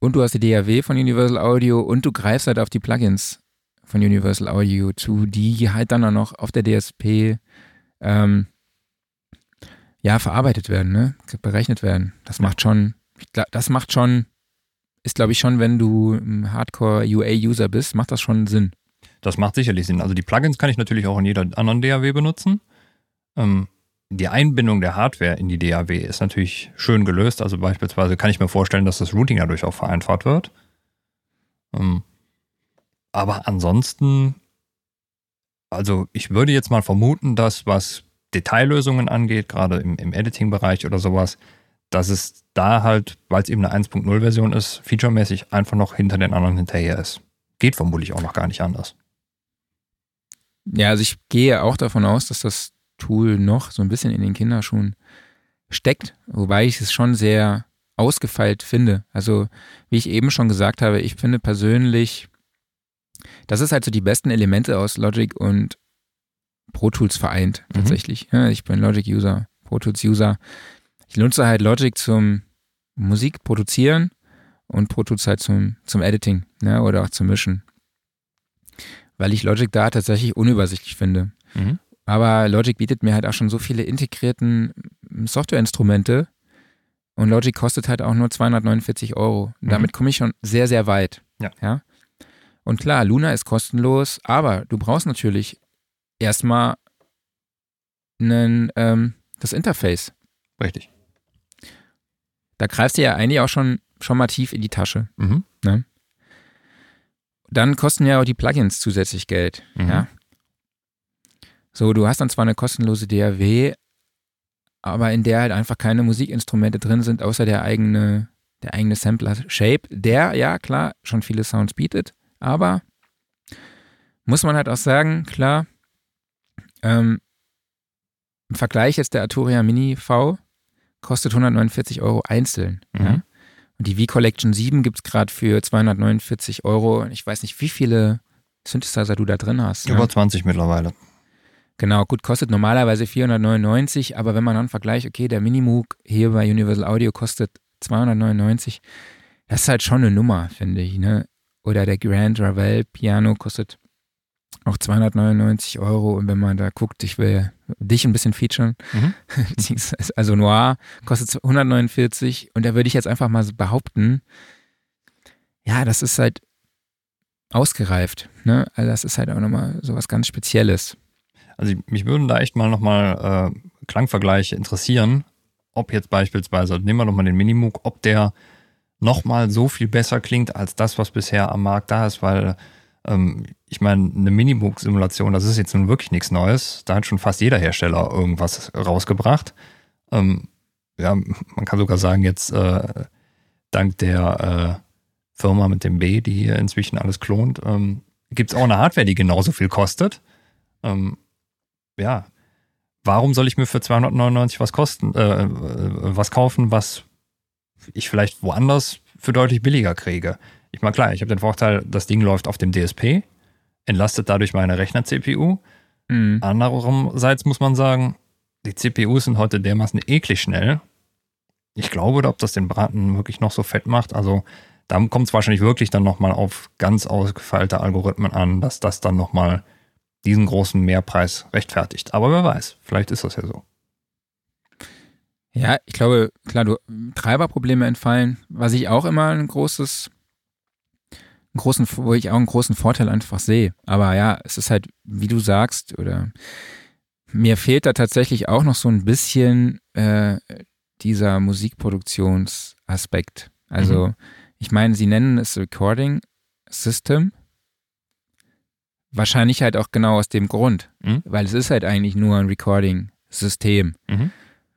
und du hast die DAW von Universal Audio und du greifst halt auf die Plugins von Universal Audio zu, die halt dann auch noch auf der DSP ähm, ja, verarbeitet werden, ne? berechnet werden. Das macht schon, das macht schon, ist glaube ich schon, wenn du ein Hardcore-UA-User bist, macht das schon Sinn. Das macht sicherlich Sinn. Also die Plugins kann ich natürlich auch in jeder anderen DAW benutzen. Ähm, die Einbindung der Hardware in die DAW ist natürlich schön gelöst. Also beispielsweise kann ich mir vorstellen, dass das Routing dadurch auch vereinfacht wird. Ähm, aber ansonsten Also ich würde jetzt mal vermuten, dass was Detaillösungen angeht, gerade im, im Editing-Bereich oder sowas, dass es da halt, weil es eben eine 1.0-Version ist, featuremäßig einfach noch hinter den anderen hinterher ist. Geht vermutlich auch noch gar nicht anders. Ja, also ich gehe auch davon aus, dass das Tool noch so ein bisschen in den Kinderschuhen steckt, wobei ich es schon sehr ausgefeilt finde. Also, wie ich eben schon gesagt habe, ich finde persönlich, das ist halt so die besten Elemente aus Logic und Pro Tools vereint, mhm. tatsächlich. Ja, ich bin Logic-User, Pro Tools-User. Ich nutze halt Logic zum Musik produzieren und Pro Tools halt zum, zum Editing ne, oder auch zum Mischen. Weil ich Logic da tatsächlich unübersichtlich finde. Mhm. Aber Logic bietet mir halt auch schon so viele integrierten Softwareinstrumente und Logic kostet halt auch nur 249 Euro. Mhm. Damit komme ich schon sehr, sehr weit. Ja. ja. Und klar, Luna ist kostenlos, aber du brauchst natürlich erstmal einen, ähm, das Interface. Richtig. Da greifst du ja eigentlich auch schon, schon mal tief in die Tasche. Mhm. Ne? Dann kosten ja auch die Plugins zusätzlich Geld. Mhm. Ja. So, du hast dann zwar eine kostenlose DAW, aber in der halt einfach keine Musikinstrumente drin sind, außer der eigene, der eigene Sampler Shape, der, ja klar, schon viele Sounds bietet, aber muss man halt auch sagen, klar, ähm, im Vergleich jetzt der Arturia Mini V kostet 149 Euro einzeln. Mhm. Ja? Und die V-Collection 7 gibt es gerade für 249 Euro. Ich weiß nicht, wie viele Synthesizer du da drin hast. Über ja? 20 mittlerweile. Genau, gut, kostet normalerweise 499, aber wenn man dann vergleicht, okay, der Minimoog hier bei Universal Audio kostet 299, das ist halt schon eine Nummer, finde ich, ne? Oder der Grand Ravel Piano kostet auch 299 Euro. Und wenn man da guckt, ich will dich ein bisschen featuren, mhm. also Noir kostet 149 und da würde ich jetzt einfach mal behaupten, ja, das ist halt ausgereift. Ne? Also das ist halt auch nochmal so was ganz Spezielles. Also mich würden da echt mal nochmal äh, Klangvergleiche interessieren, ob jetzt beispielsweise, nehmen wir nochmal den Minimoog, ob der nochmal so viel besser klingt als das, was bisher am Markt da ist, weil ähm, ich meine, eine Minimoog-Simulation, das ist jetzt nun wirklich nichts Neues. Da hat schon fast jeder Hersteller irgendwas rausgebracht. Ähm, ja, man kann sogar sagen, jetzt äh, dank der äh, Firma mit dem B, die hier inzwischen alles klont, ähm, gibt es auch eine Hardware, die genauso viel kostet. Ähm, ja, warum soll ich mir für 299 was kosten, äh, äh, was kaufen, was ich vielleicht woanders für deutlich billiger kriege? Ich meine, klar, ich habe den Vorteil, das Ding läuft auf dem DSP, entlastet dadurch meine Rechner-CPU. Mhm. Andererseits muss man sagen, die CPUs sind heute dermaßen eklig schnell. Ich glaube, ob das den Braten wirklich noch so fett macht. Also da kommt es wahrscheinlich wirklich dann nochmal auf ganz ausgefeilte Algorithmen an, dass das dann nochmal diesen großen Mehrpreis rechtfertigt. Aber wer weiß, vielleicht ist das ja so. Ja, ich glaube, klar, du Treiberprobleme entfallen, was ich auch immer ein großes einen großen, wo ich auch einen großen Vorteil einfach sehe. Aber ja, es ist halt, wie du sagst, oder mir fehlt da tatsächlich auch noch so ein bisschen äh, dieser Musikproduktionsaspekt. Also, mhm. ich meine, sie nennen es Recording System. Wahrscheinlich halt auch genau aus dem Grund, mhm. weil es ist halt eigentlich nur ein Recording-System. Mhm.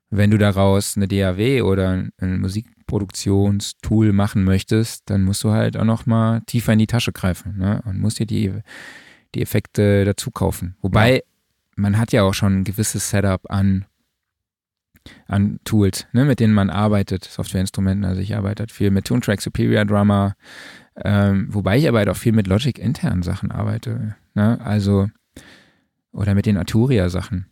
Wenn du daraus eine DAW oder ein Musik Produktionstool machen möchtest, dann musst du halt auch noch mal tiefer in die Tasche greifen ne? und musst dir die, die Effekte dazu kaufen. Wobei, ja. man hat ja auch schon ein gewisses Setup an, an Tools, ne, mit denen man arbeitet, Softwareinstrumenten. Also ich arbeite halt viel mit Toontrack, Superior Drummer, ähm, wobei ich aber halt auch viel mit Logic internen Sachen arbeite. Ne? Also, oder mit den Arturia-Sachen.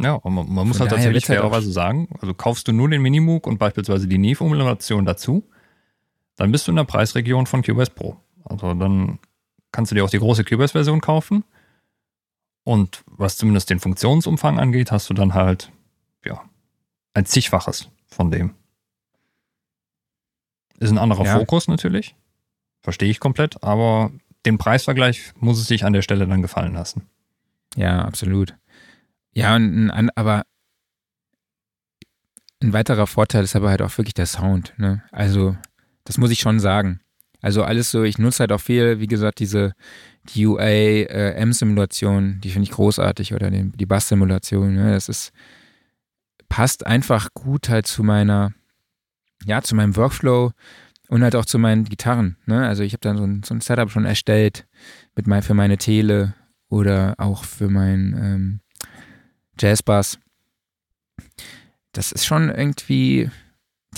Ja, und man, man muss halt tatsächlich halt fairerweise sagen, also kaufst du nur den Minimoog und beispielsweise die NIF-Emulation dazu, dann bist du in der Preisregion von Cubase Pro. Also dann kannst du dir auch die große Cubase-Version kaufen. Und was zumindest den Funktionsumfang angeht, hast du dann halt, ja, ein zigfaches von dem. Ist ein anderer ja. Fokus natürlich. Verstehe ich komplett, aber den Preisvergleich muss es sich an der Stelle dann gefallen lassen. Ja, absolut. Ja, und ein, aber ein weiterer Vorteil ist aber halt auch wirklich der Sound. Ne? Also, das muss ich schon sagen. Also alles so, ich nutze halt auch viel, wie gesagt, diese die UA äh, die finde ich großartig oder die, die Bass-Simulation. Ne? Das ist, passt einfach gut halt zu meiner, ja, zu meinem Workflow und halt auch zu meinen Gitarren. Ne? Also ich habe dann so ein, so ein Setup schon erstellt mit mein, für meine Tele oder auch für meinen ähm, Jazzbass. Das ist schon irgendwie,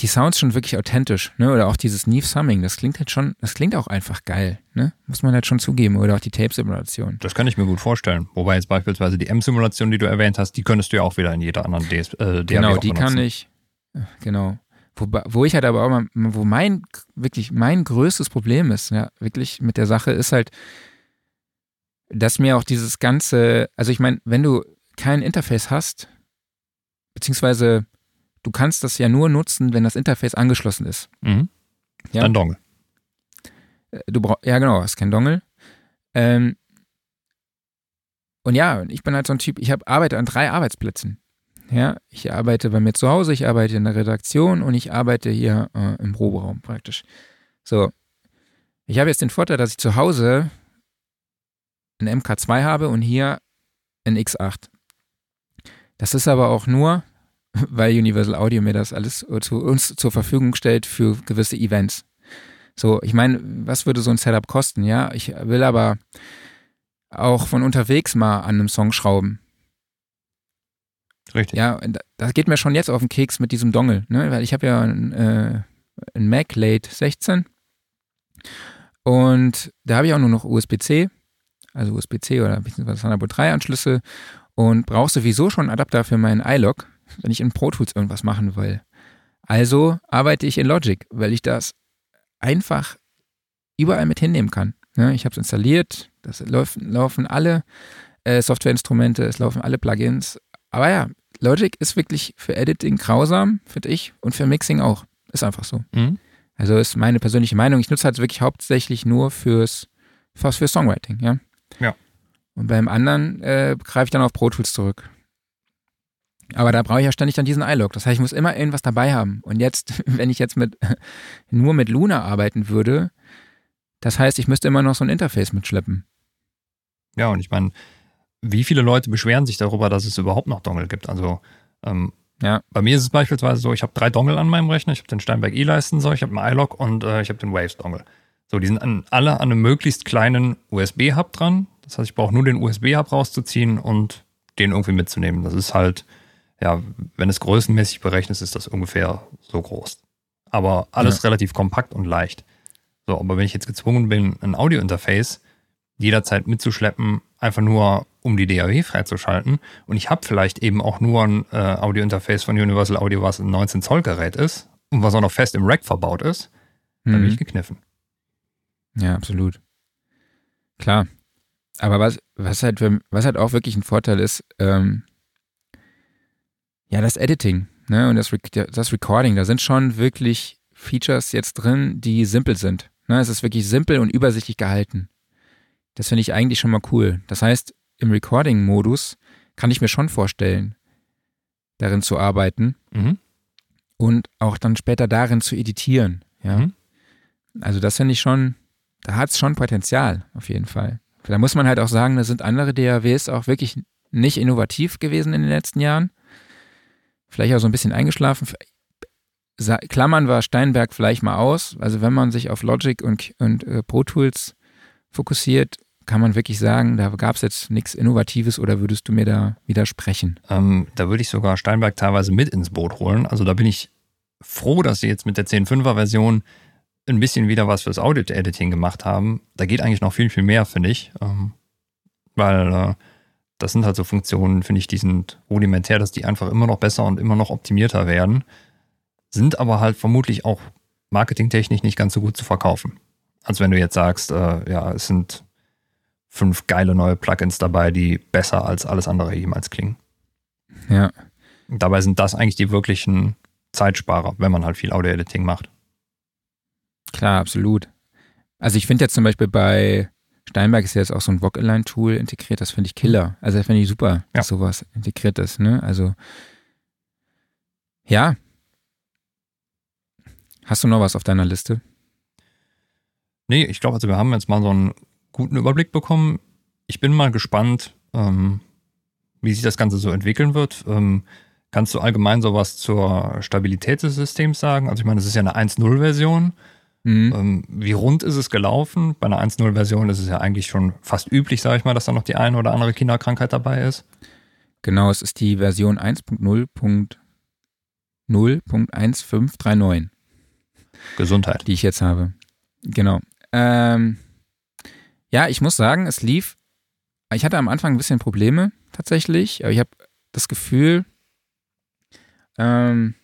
die Sounds schon wirklich authentisch, ne? Oder auch dieses Neve Summing, das klingt halt schon, das klingt auch einfach geil, ne? Muss man halt schon zugeben. Oder auch die Tape-Simulation. Das kann ich mir gut vorstellen. Wobei jetzt beispielsweise die M-Simulation, die du erwähnt hast, die könntest du ja auch wieder in jeder anderen DS, äh, Genau, die kann ich, genau. Wo, wo ich halt aber auch mal, wo mein, wirklich mein größtes Problem ist, ja, wirklich mit der Sache ist halt, dass mir auch dieses ganze, also ich meine, wenn du kein Interface hast, beziehungsweise du kannst das ja nur nutzen, wenn das Interface angeschlossen ist. Mhm. Ja? Dann Dongle. Äh, du brauchst, ja genau, hast kein Dongle. Ähm, und ja, ich bin halt so ein Typ, ich hab, arbeite an drei Arbeitsplätzen. Ja, ich arbeite bei mir zu Hause, ich arbeite in der Redaktion und ich arbeite hier äh, im Proberaum praktisch. So, ich habe jetzt den Vorteil, dass ich zu Hause ein MK2 habe und hier ein X8. Das ist aber auch nur, weil Universal Audio mir das alles zu uns zur Verfügung stellt für gewisse Events. So, ich meine, was würde so ein Setup kosten? Ja, ich will aber auch von unterwegs mal an einem Song schrauben. Richtig. Ja, das geht mir schon jetzt auf den Keks mit diesem Dongle, ne? weil ich habe ja ein, äh, Mac Late 16 und da habe ich auch nur noch USB-C, also USB-C oder beziehungsweise Thunderbolt 3 Anschlüsse und brauche sowieso schon einen Adapter für meinen iLog wenn ich in Pro Tools irgendwas machen will. Also arbeite ich in Logic, weil ich das einfach überall mit hinnehmen kann. Ne? Ich habe es installiert, das laufen, laufen alle äh, Softwareinstrumente, es laufen alle Plugins. Aber ja, Logic ist wirklich für Editing grausam, finde ich, und für Mixing auch. Ist einfach so. Mhm. Also ist meine persönliche Meinung. Ich nutze halt wirklich hauptsächlich nur fürs, fast für Songwriting, ja. Ja. Und beim anderen äh, greife ich dann auf Pro Tools zurück. Aber da brauche ich ja ständig dann diesen iLog. Das heißt, ich muss immer irgendwas dabei haben. Und jetzt, wenn ich jetzt mit nur mit Luna arbeiten würde, das heißt, ich müsste immer noch so ein Interface mitschleppen. Ja, und ich meine, wie viele Leute beschweren sich darüber, dass es überhaupt noch Dongle gibt? Also ähm, ja. bei mir ist es beispielsweise so, ich habe drei Dongle an meinem Rechner. Ich habe den Steinberg E-Leisten, so, ich habe einen iLog und äh, ich habe den Waves Dongle. So, die sind an, alle an einem möglichst kleinen USB-Hub dran. Das heißt, ich brauche nur den USB-Hub rauszuziehen und den irgendwie mitzunehmen. Das ist halt ja, wenn es größenmäßig berechnet, ist das ungefähr so groß. Aber alles ja. relativ kompakt und leicht. So, aber wenn ich jetzt gezwungen bin, ein Audiointerface jederzeit mitzuschleppen, einfach nur um die DAW freizuschalten und ich habe vielleicht eben auch nur ein äh, Audiointerface von Universal Audio, was ein 19 Zoll Gerät ist und was auch noch fest im Rack verbaut ist, dann mhm. bin ich gekniffen. Ja, absolut. Klar. Aber was, was, halt, was halt auch wirklich ein Vorteil ist, ähm, ja, das Editing ne, und das, Re das Recording, da sind schon wirklich Features jetzt drin, die simpel sind. Ne, es ist wirklich simpel und übersichtlich gehalten. Das finde ich eigentlich schon mal cool. Das heißt, im Recording-Modus kann ich mir schon vorstellen, darin zu arbeiten mhm. und auch dann später darin zu editieren. Ja? Mhm. Also das finde ich schon, da hat es schon Potenzial, auf jeden Fall. Da muss man halt auch sagen, da sind andere DAWs auch wirklich nicht innovativ gewesen in den letzten Jahren vielleicht auch so ein bisschen eingeschlafen. Klammern wir Steinberg vielleicht mal aus. Also wenn man sich auf Logic und, und äh, Pro Tools fokussiert, kann man wirklich sagen, da gab es jetzt nichts Innovatives oder würdest du mir da widersprechen? Ähm, da würde ich sogar Steinberg teilweise mit ins Boot holen. Also da bin ich froh, dass sie jetzt mit der 10.5er Version ein bisschen wieder was fürs Audio-Editing gemacht haben. Da geht eigentlich noch viel, viel mehr, finde ich. Ähm, weil äh, das sind halt so Funktionen, finde ich, die sind rudimentär, dass die einfach immer noch besser und immer noch optimierter werden, sind aber halt vermutlich auch marketingtechnisch nicht ganz so gut zu verkaufen. Als wenn du jetzt sagst, äh, ja, es sind fünf geile neue Plugins dabei, die besser als alles andere jemals klingen. Ja. Dabei sind das eigentlich die wirklichen Zeitsparer, wenn man halt viel Audio-Editing macht. Klar, absolut. Also ich finde jetzt zum Beispiel bei Steinberg ist ja jetzt auch so ein Voc-Align-Tool integriert, das finde ich Killer. Also das finde ich super, ja. dass sowas integriert ist. Ne? Also ja. Hast du noch was auf deiner Liste? Nee, ich glaube, also wir haben jetzt mal so einen guten Überblick bekommen. Ich bin mal gespannt, ähm, wie sich das Ganze so entwickeln wird. Ähm, kannst du allgemein sowas zur Stabilität des Systems sagen? Also ich meine, das ist ja eine 1.0-Version. Mhm. Ähm, wie rund ist es gelaufen? Bei einer 1.0-Version ist es ja eigentlich schon fast üblich, sage ich mal, dass da noch die eine oder andere Kinderkrankheit dabei ist. Genau, es ist die Version 1.0.0.1539. Gesundheit. Die ich jetzt habe. Genau. Ähm, ja, ich muss sagen, es lief. Ich hatte am Anfang ein bisschen Probleme tatsächlich, aber ich habe das Gefühl, ähm,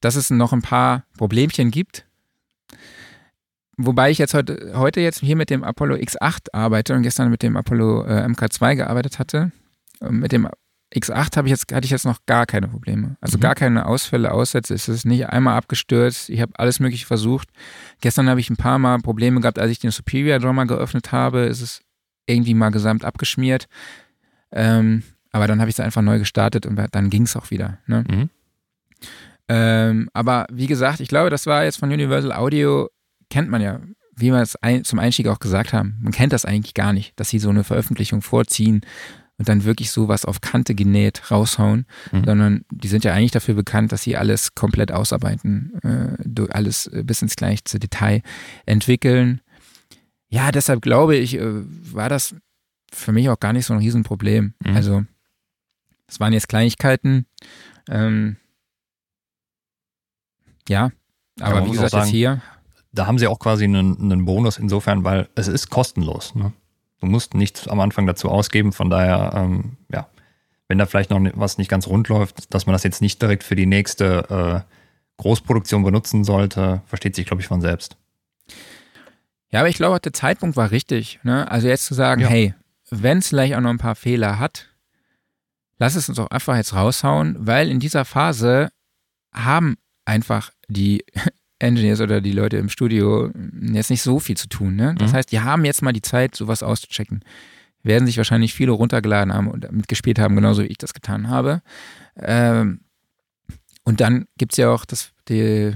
dass es noch ein paar Problemchen gibt. Wobei ich jetzt heute, heute jetzt hier mit dem Apollo X8 arbeite und gestern mit dem Apollo äh, MK2 gearbeitet hatte. Und mit dem X8 habe ich jetzt, hatte ich jetzt noch gar keine Probleme. Also mhm. gar keine Ausfälle, Aussätze. Es ist nicht einmal abgestürzt. Ich habe alles Mögliche versucht. Gestern habe ich ein paar Mal Probleme gehabt, als ich den Superior Drummer geöffnet habe. Ist es irgendwie mal gesamt abgeschmiert. Ähm, aber dann habe ich es einfach neu gestartet und dann ging es auch wieder. Ne? Mhm. Ähm, aber wie gesagt, ich glaube, das war jetzt von Universal Audio, kennt man ja, wie wir es ein, zum Einstieg auch gesagt haben. Man kennt das eigentlich gar nicht, dass sie so eine Veröffentlichung vorziehen und dann wirklich sowas auf Kante genäht raushauen, mhm. sondern die sind ja eigentlich dafür bekannt, dass sie alles komplett ausarbeiten, äh, alles bis ins kleinste Detail entwickeln. Ja, deshalb glaube ich, äh, war das für mich auch gar nicht so ein Riesenproblem. Mhm. Also es waren jetzt Kleinigkeiten. Ähm, ja, aber ja, wie gesagt, sagen, jetzt hier. Da haben sie auch quasi einen, einen Bonus insofern, weil es ist kostenlos. Ne? Du musst nichts am Anfang dazu ausgeben, von daher, ähm, ja, wenn da vielleicht noch was nicht ganz rund läuft, dass man das jetzt nicht direkt für die nächste äh, Großproduktion benutzen sollte, versteht sich, glaube ich, von selbst. Ja, aber ich glaube, der Zeitpunkt war richtig. Ne? Also jetzt zu sagen, ja. hey, wenn es vielleicht auch noch ein paar Fehler hat, lass es uns doch einfach jetzt raushauen, weil in dieser Phase haben einfach die Engineers oder die Leute im Studio jetzt nicht so viel zu tun. Ne? Das mhm. heißt, die haben jetzt mal die Zeit, sowas auszuchecken. Werden sich wahrscheinlich viele runtergeladen haben und mitgespielt haben, genauso wie ich das getan habe. Ähm, und dann gibt es ja auch das, die,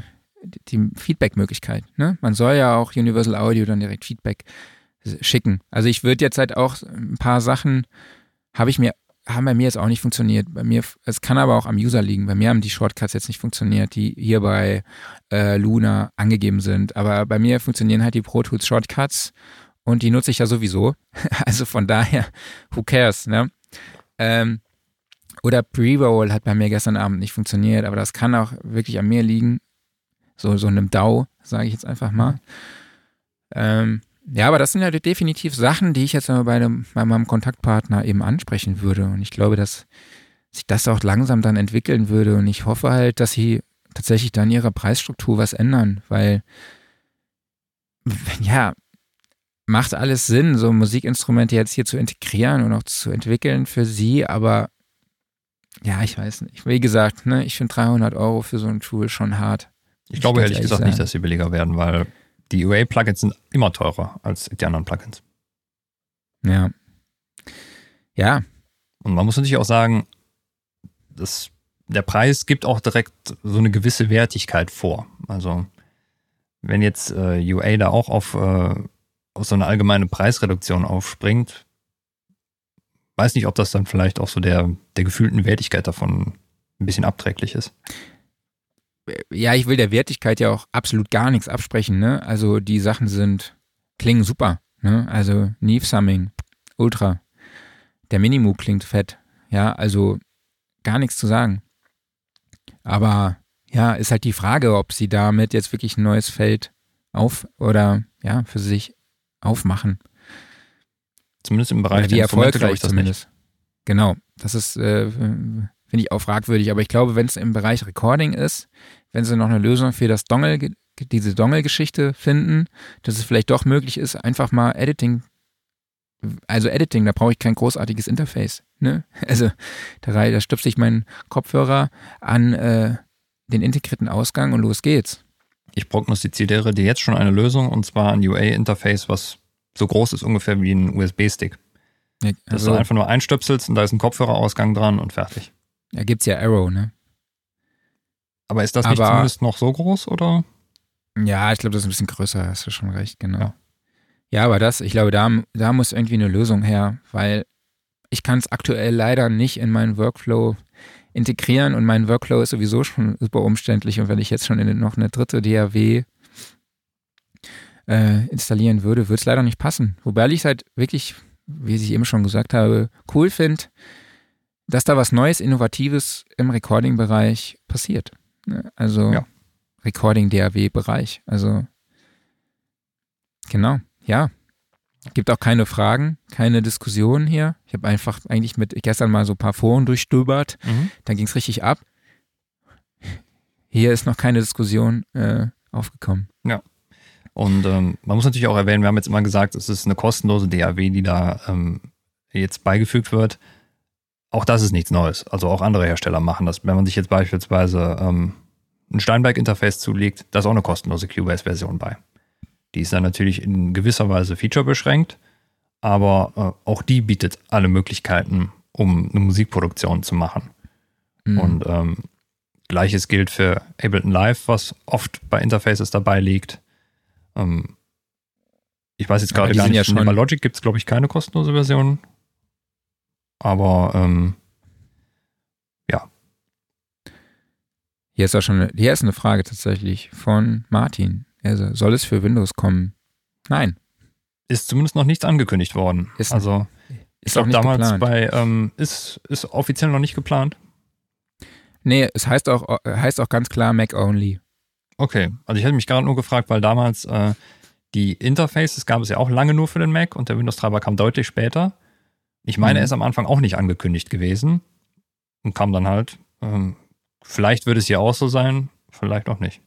die Feedback-Möglichkeit. Ne? Man soll ja auch Universal Audio dann direkt Feedback schicken. Also ich würde jetzt halt auch ein paar Sachen, habe ich mir haben bei mir jetzt auch nicht funktioniert. Bei mir, es kann aber auch am User liegen. Bei mir haben die Shortcuts jetzt nicht funktioniert, die hier bei äh, Luna angegeben sind. Aber bei mir funktionieren halt die Pro Tools Shortcuts und die nutze ich ja sowieso. also von daher, who cares, ne? Ähm, oder Pre-Roll hat bei mir gestern Abend nicht funktioniert, aber das kann auch wirklich an mir liegen. So, so einem DAO, sage ich jetzt einfach mal. Ähm, ja, aber das sind ja definitiv Sachen, die ich jetzt bei, dem, bei meinem Kontaktpartner eben ansprechen würde. Und ich glaube, dass sich das auch langsam dann entwickeln würde. Und ich hoffe halt, dass sie tatsächlich dann ihrer Preisstruktur was ändern, weil ja, macht alles Sinn, so Musikinstrumente jetzt hier zu integrieren und auch zu entwickeln für sie, aber ja, ich weiß nicht. Wie gesagt, ne, ich finde 300 Euro für so ein Tool schon hart. Ich glaube ehrlich gesagt sagen. nicht, dass sie billiger werden, weil die UA-Plugins sind immer teurer als die anderen Plugins. Ja. Ja. Und man muss natürlich auch sagen, dass der Preis gibt auch direkt so eine gewisse Wertigkeit vor. Also wenn jetzt äh, UA da auch auf, äh, auf so eine allgemeine Preisreduktion aufspringt, weiß nicht, ob das dann vielleicht auch so der, der gefühlten Wertigkeit davon ein bisschen abträglich ist ja, ich will der Wertigkeit ja auch absolut gar nichts absprechen, ne? Also die Sachen sind, klingen super, ne? Also Neve Summing, Ultra. Der Minimu klingt fett, ja, also gar nichts zu sagen. Aber ja, ist halt die Frage, ob sie damit jetzt wirklich ein neues Feld auf oder ja, für sich aufmachen. Zumindest im Bereich der erfolgreich ich das zumindest. Nicht. Genau, das ist äh, finde ich auch fragwürdig. Aber ich glaube, wenn es im Bereich Recording ist, wenn sie noch eine Lösung für das Dongle, diese Dongle-Geschichte finden, dass es vielleicht doch möglich ist, einfach mal Editing, also Editing, da brauche ich kein großartiges Interface. Ne? Also da, da stöpsel ich meinen Kopfhörer an äh, den integrierten Ausgang und los geht's. Ich prognostiziere dir jetzt schon eine Lösung und zwar ein UA-Interface, was so groß ist ungefähr wie ein USB-Stick. Also, dass du einfach nur einstöpselst und da ist ein Kopfhörerausgang dran und fertig. Da gibt es ja Arrow, ne? Aber ist das nicht Aber, zumindest noch so groß, oder? Ja, ich glaube, das ist ein bisschen größer, hast du schon recht, genau. Ja. Ja, aber das, ich glaube, da, da muss irgendwie eine Lösung her, weil ich kann es aktuell leider nicht in meinen Workflow integrieren und mein Workflow ist sowieso schon super umständlich und wenn ich jetzt schon in noch eine dritte DAW äh, installieren würde, würde es leider nicht passen. Wobei ich es halt wirklich, wie ich eben schon gesagt habe, cool finde, dass da was Neues, Innovatives im Recording-Bereich passiert. Ne? Also Ja. Recording-DAW-Bereich. Also genau, ja. Gibt auch keine Fragen, keine Diskussionen hier. Ich habe einfach eigentlich mit gestern mal so ein paar Foren durchstöbert. Mhm. Dann ging es richtig ab. Hier ist noch keine Diskussion äh, aufgekommen. Und ähm, man muss natürlich auch erwähnen, wir haben jetzt immer gesagt, es ist eine kostenlose DAW, die da ähm, jetzt beigefügt wird. Auch das ist nichts Neues. Also auch andere Hersteller machen das. Wenn man sich jetzt beispielsweise ähm, ein Steinberg-Interface zulegt, da ist auch eine kostenlose Cubase-Version bei. Die ist dann natürlich in gewisser Weise feature-beschränkt, aber äh, auch die bietet alle Möglichkeiten, um eine Musikproduktion zu machen. Mhm. Und ähm, gleiches gilt für Ableton Live, was oft bei Interfaces dabei liegt. Ähm, ich weiß jetzt gerade gar nicht, ja schon- bei Logic gibt es, glaube ich, keine kostenlose Version. Aber ähm, Hier ist auch schon, hier ist eine Frage tatsächlich von Martin. Also, soll es für Windows kommen? Nein, ist zumindest noch nichts angekündigt worden. Ist- also ich ist auch glaube damals geplant. bei ähm, ist, ist offiziell noch nicht geplant. Nee, es heißt auch, heißt auch ganz klar Mac Only. Okay, also ich hätte mich gerade nur gefragt, weil damals äh, die Interfaces gab es ja auch lange nur für den Mac und der Windows-Treiber kam deutlich später. Ich meine, Mhm. er ist am Anfang auch nicht angekündigt gewesen und kam dann halt. Ähm, vielleicht wird es hier auch so sein, vielleicht auch nicht.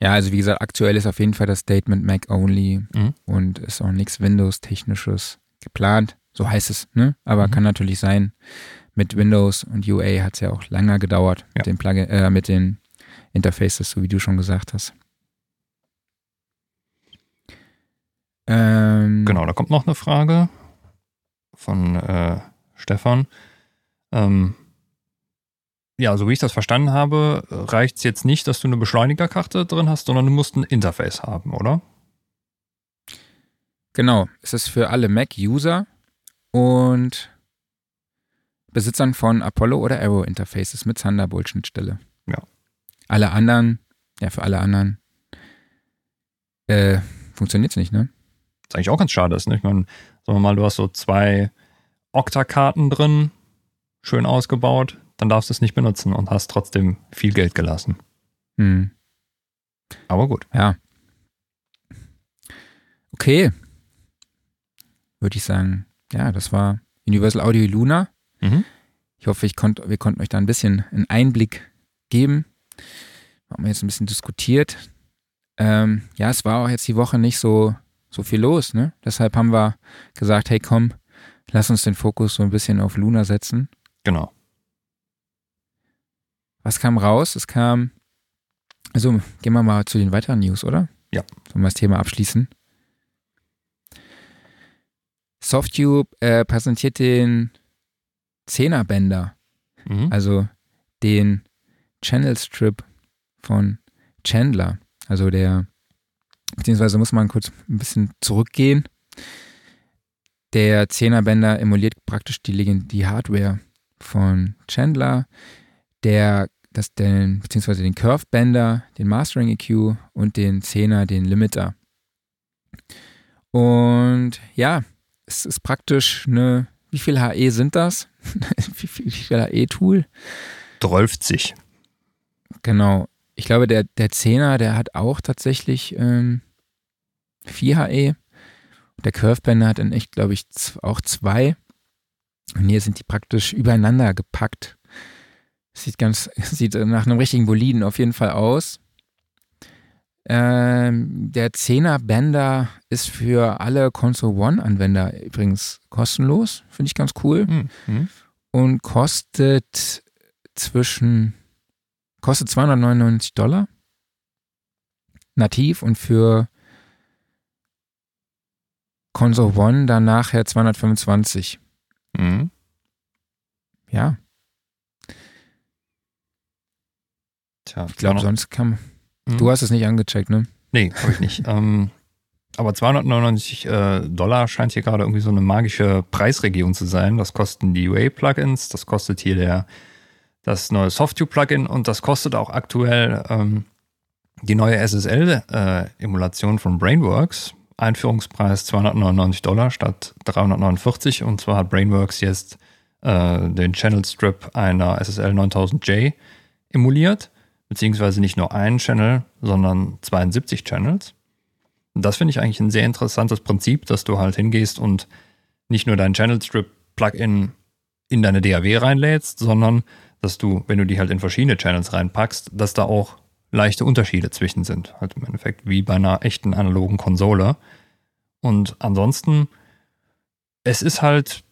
Ja, also wie gesagt, aktuell ist auf jeden Fall das Statement Mac Only Mhm. und ist auch nichts Windows-Technisches geplant. So heißt es, ne? Aber Mhm. kann natürlich sein. Mit Windows und UA hat es ja auch lange gedauert mit Ja. den Plugin, äh, mit den Interfaces, so wie du schon gesagt hast. Ähm, Genau, da kommt noch eine Frage von äh, Stefan. Ähm, ja, so wie ich das verstanden habe, reicht es jetzt nicht, dass du eine Beschleunigerkarte drin hast, sondern du musst ein Interface haben, oder? Genau, es ist für alle Mac-User und Besitzern von Apollo oder Arrow Interfaces mit Thunderbolt-Schnittstelle. Ja. Alle anderen, ja, für alle anderen äh, funktioniert es nicht, ne? ist eigentlich auch ganz schade ist. Ne? Ich meine, sagen wir mal, du hast so zwei Okta-Karten drin, schön ausgebaut, dann darfst du es nicht benutzen und hast trotzdem viel Geld gelassen. Hm. Aber gut. Ja. Okay. Würde ich sagen, ja, das war Universal Audio Luna. Mhm. Ich hoffe, ich konnt, wir konnten euch da ein bisschen einen Einblick geben. Haben wir jetzt ein bisschen diskutiert. Ähm, ja, es war auch jetzt die Woche nicht so, so viel los, ne? Deshalb haben wir gesagt, hey komm, lass uns den Fokus so ein bisschen auf Luna setzen. Genau. Was kam raus? Es kam, also gehen wir mal zu den weiteren News, oder? Ja. Sollen wir das Thema abschließen? Softube äh, präsentiert den Zehnerbänder, Mhm. also den Channel Strip von Chandler. Also der, beziehungsweise muss man kurz ein bisschen zurückgehen. Der Zehnerbänder emuliert praktisch die, die Hardware von Chandler, der das den, beziehungsweise den Curve-Bänder, den Mastering EQ und den Zehner, den Limiter. Und ja, es ist praktisch eine, wie viel HE sind das? wie viel, wie viel HE-Tool? 12. Genau. Ich glaube, der, der Zehner, der hat auch tatsächlich ähm, 4 HE. Der Curvebänder hat in echt, glaube ich, auch zwei. Und hier sind die praktisch übereinander gepackt. Sieht ganz, sieht nach einem richtigen Boliden auf jeden Fall aus. Ähm, der 10er Bänder ist für alle Console One-Anwender übrigens kostenlos. Finde ich ganz cool. Mhm. und kostet zwischen kostet 299 Dollar nativ und für Console One dann nachher 225. Mhm. Ja, Tja, ich glaube, 200 sonst kann Mhm. Du hast es nicht angecheckt, ne? Nee, habe ich nicht. ähm, aber 299 äh, Dollar scheint hier gerade irgendwie so eine magische Preisregion zu sein. Das kosten die Way-Plugins, das kostet hier der, das neue Softube-Plugin und das kostet auch aktuell ähm, die neue SSL-Emulation äh, von Brainworks. Einführungspreis 299 Dollar statt 349 und zwar hat Brainworks jetzt äh, den Channel Strip einer SSL 9000J emuliert, beziehungsweise nicht nur einen Channel, sondern 72 Channels. Und das finde ich eigentlich ein sehr interessantes Prinzip, dass du halt hingehst und nicht nur dein Channel Strip Plugin in deine DAW reinlädst, sondern dass du, wenn du die halt in verschiedene Channels reinpackst, dass da auch leichte Unterschiede zwischen sind. Halt im Endeffekt wie bei einer echten analogen Konsole. Und ansonsten, es ist halt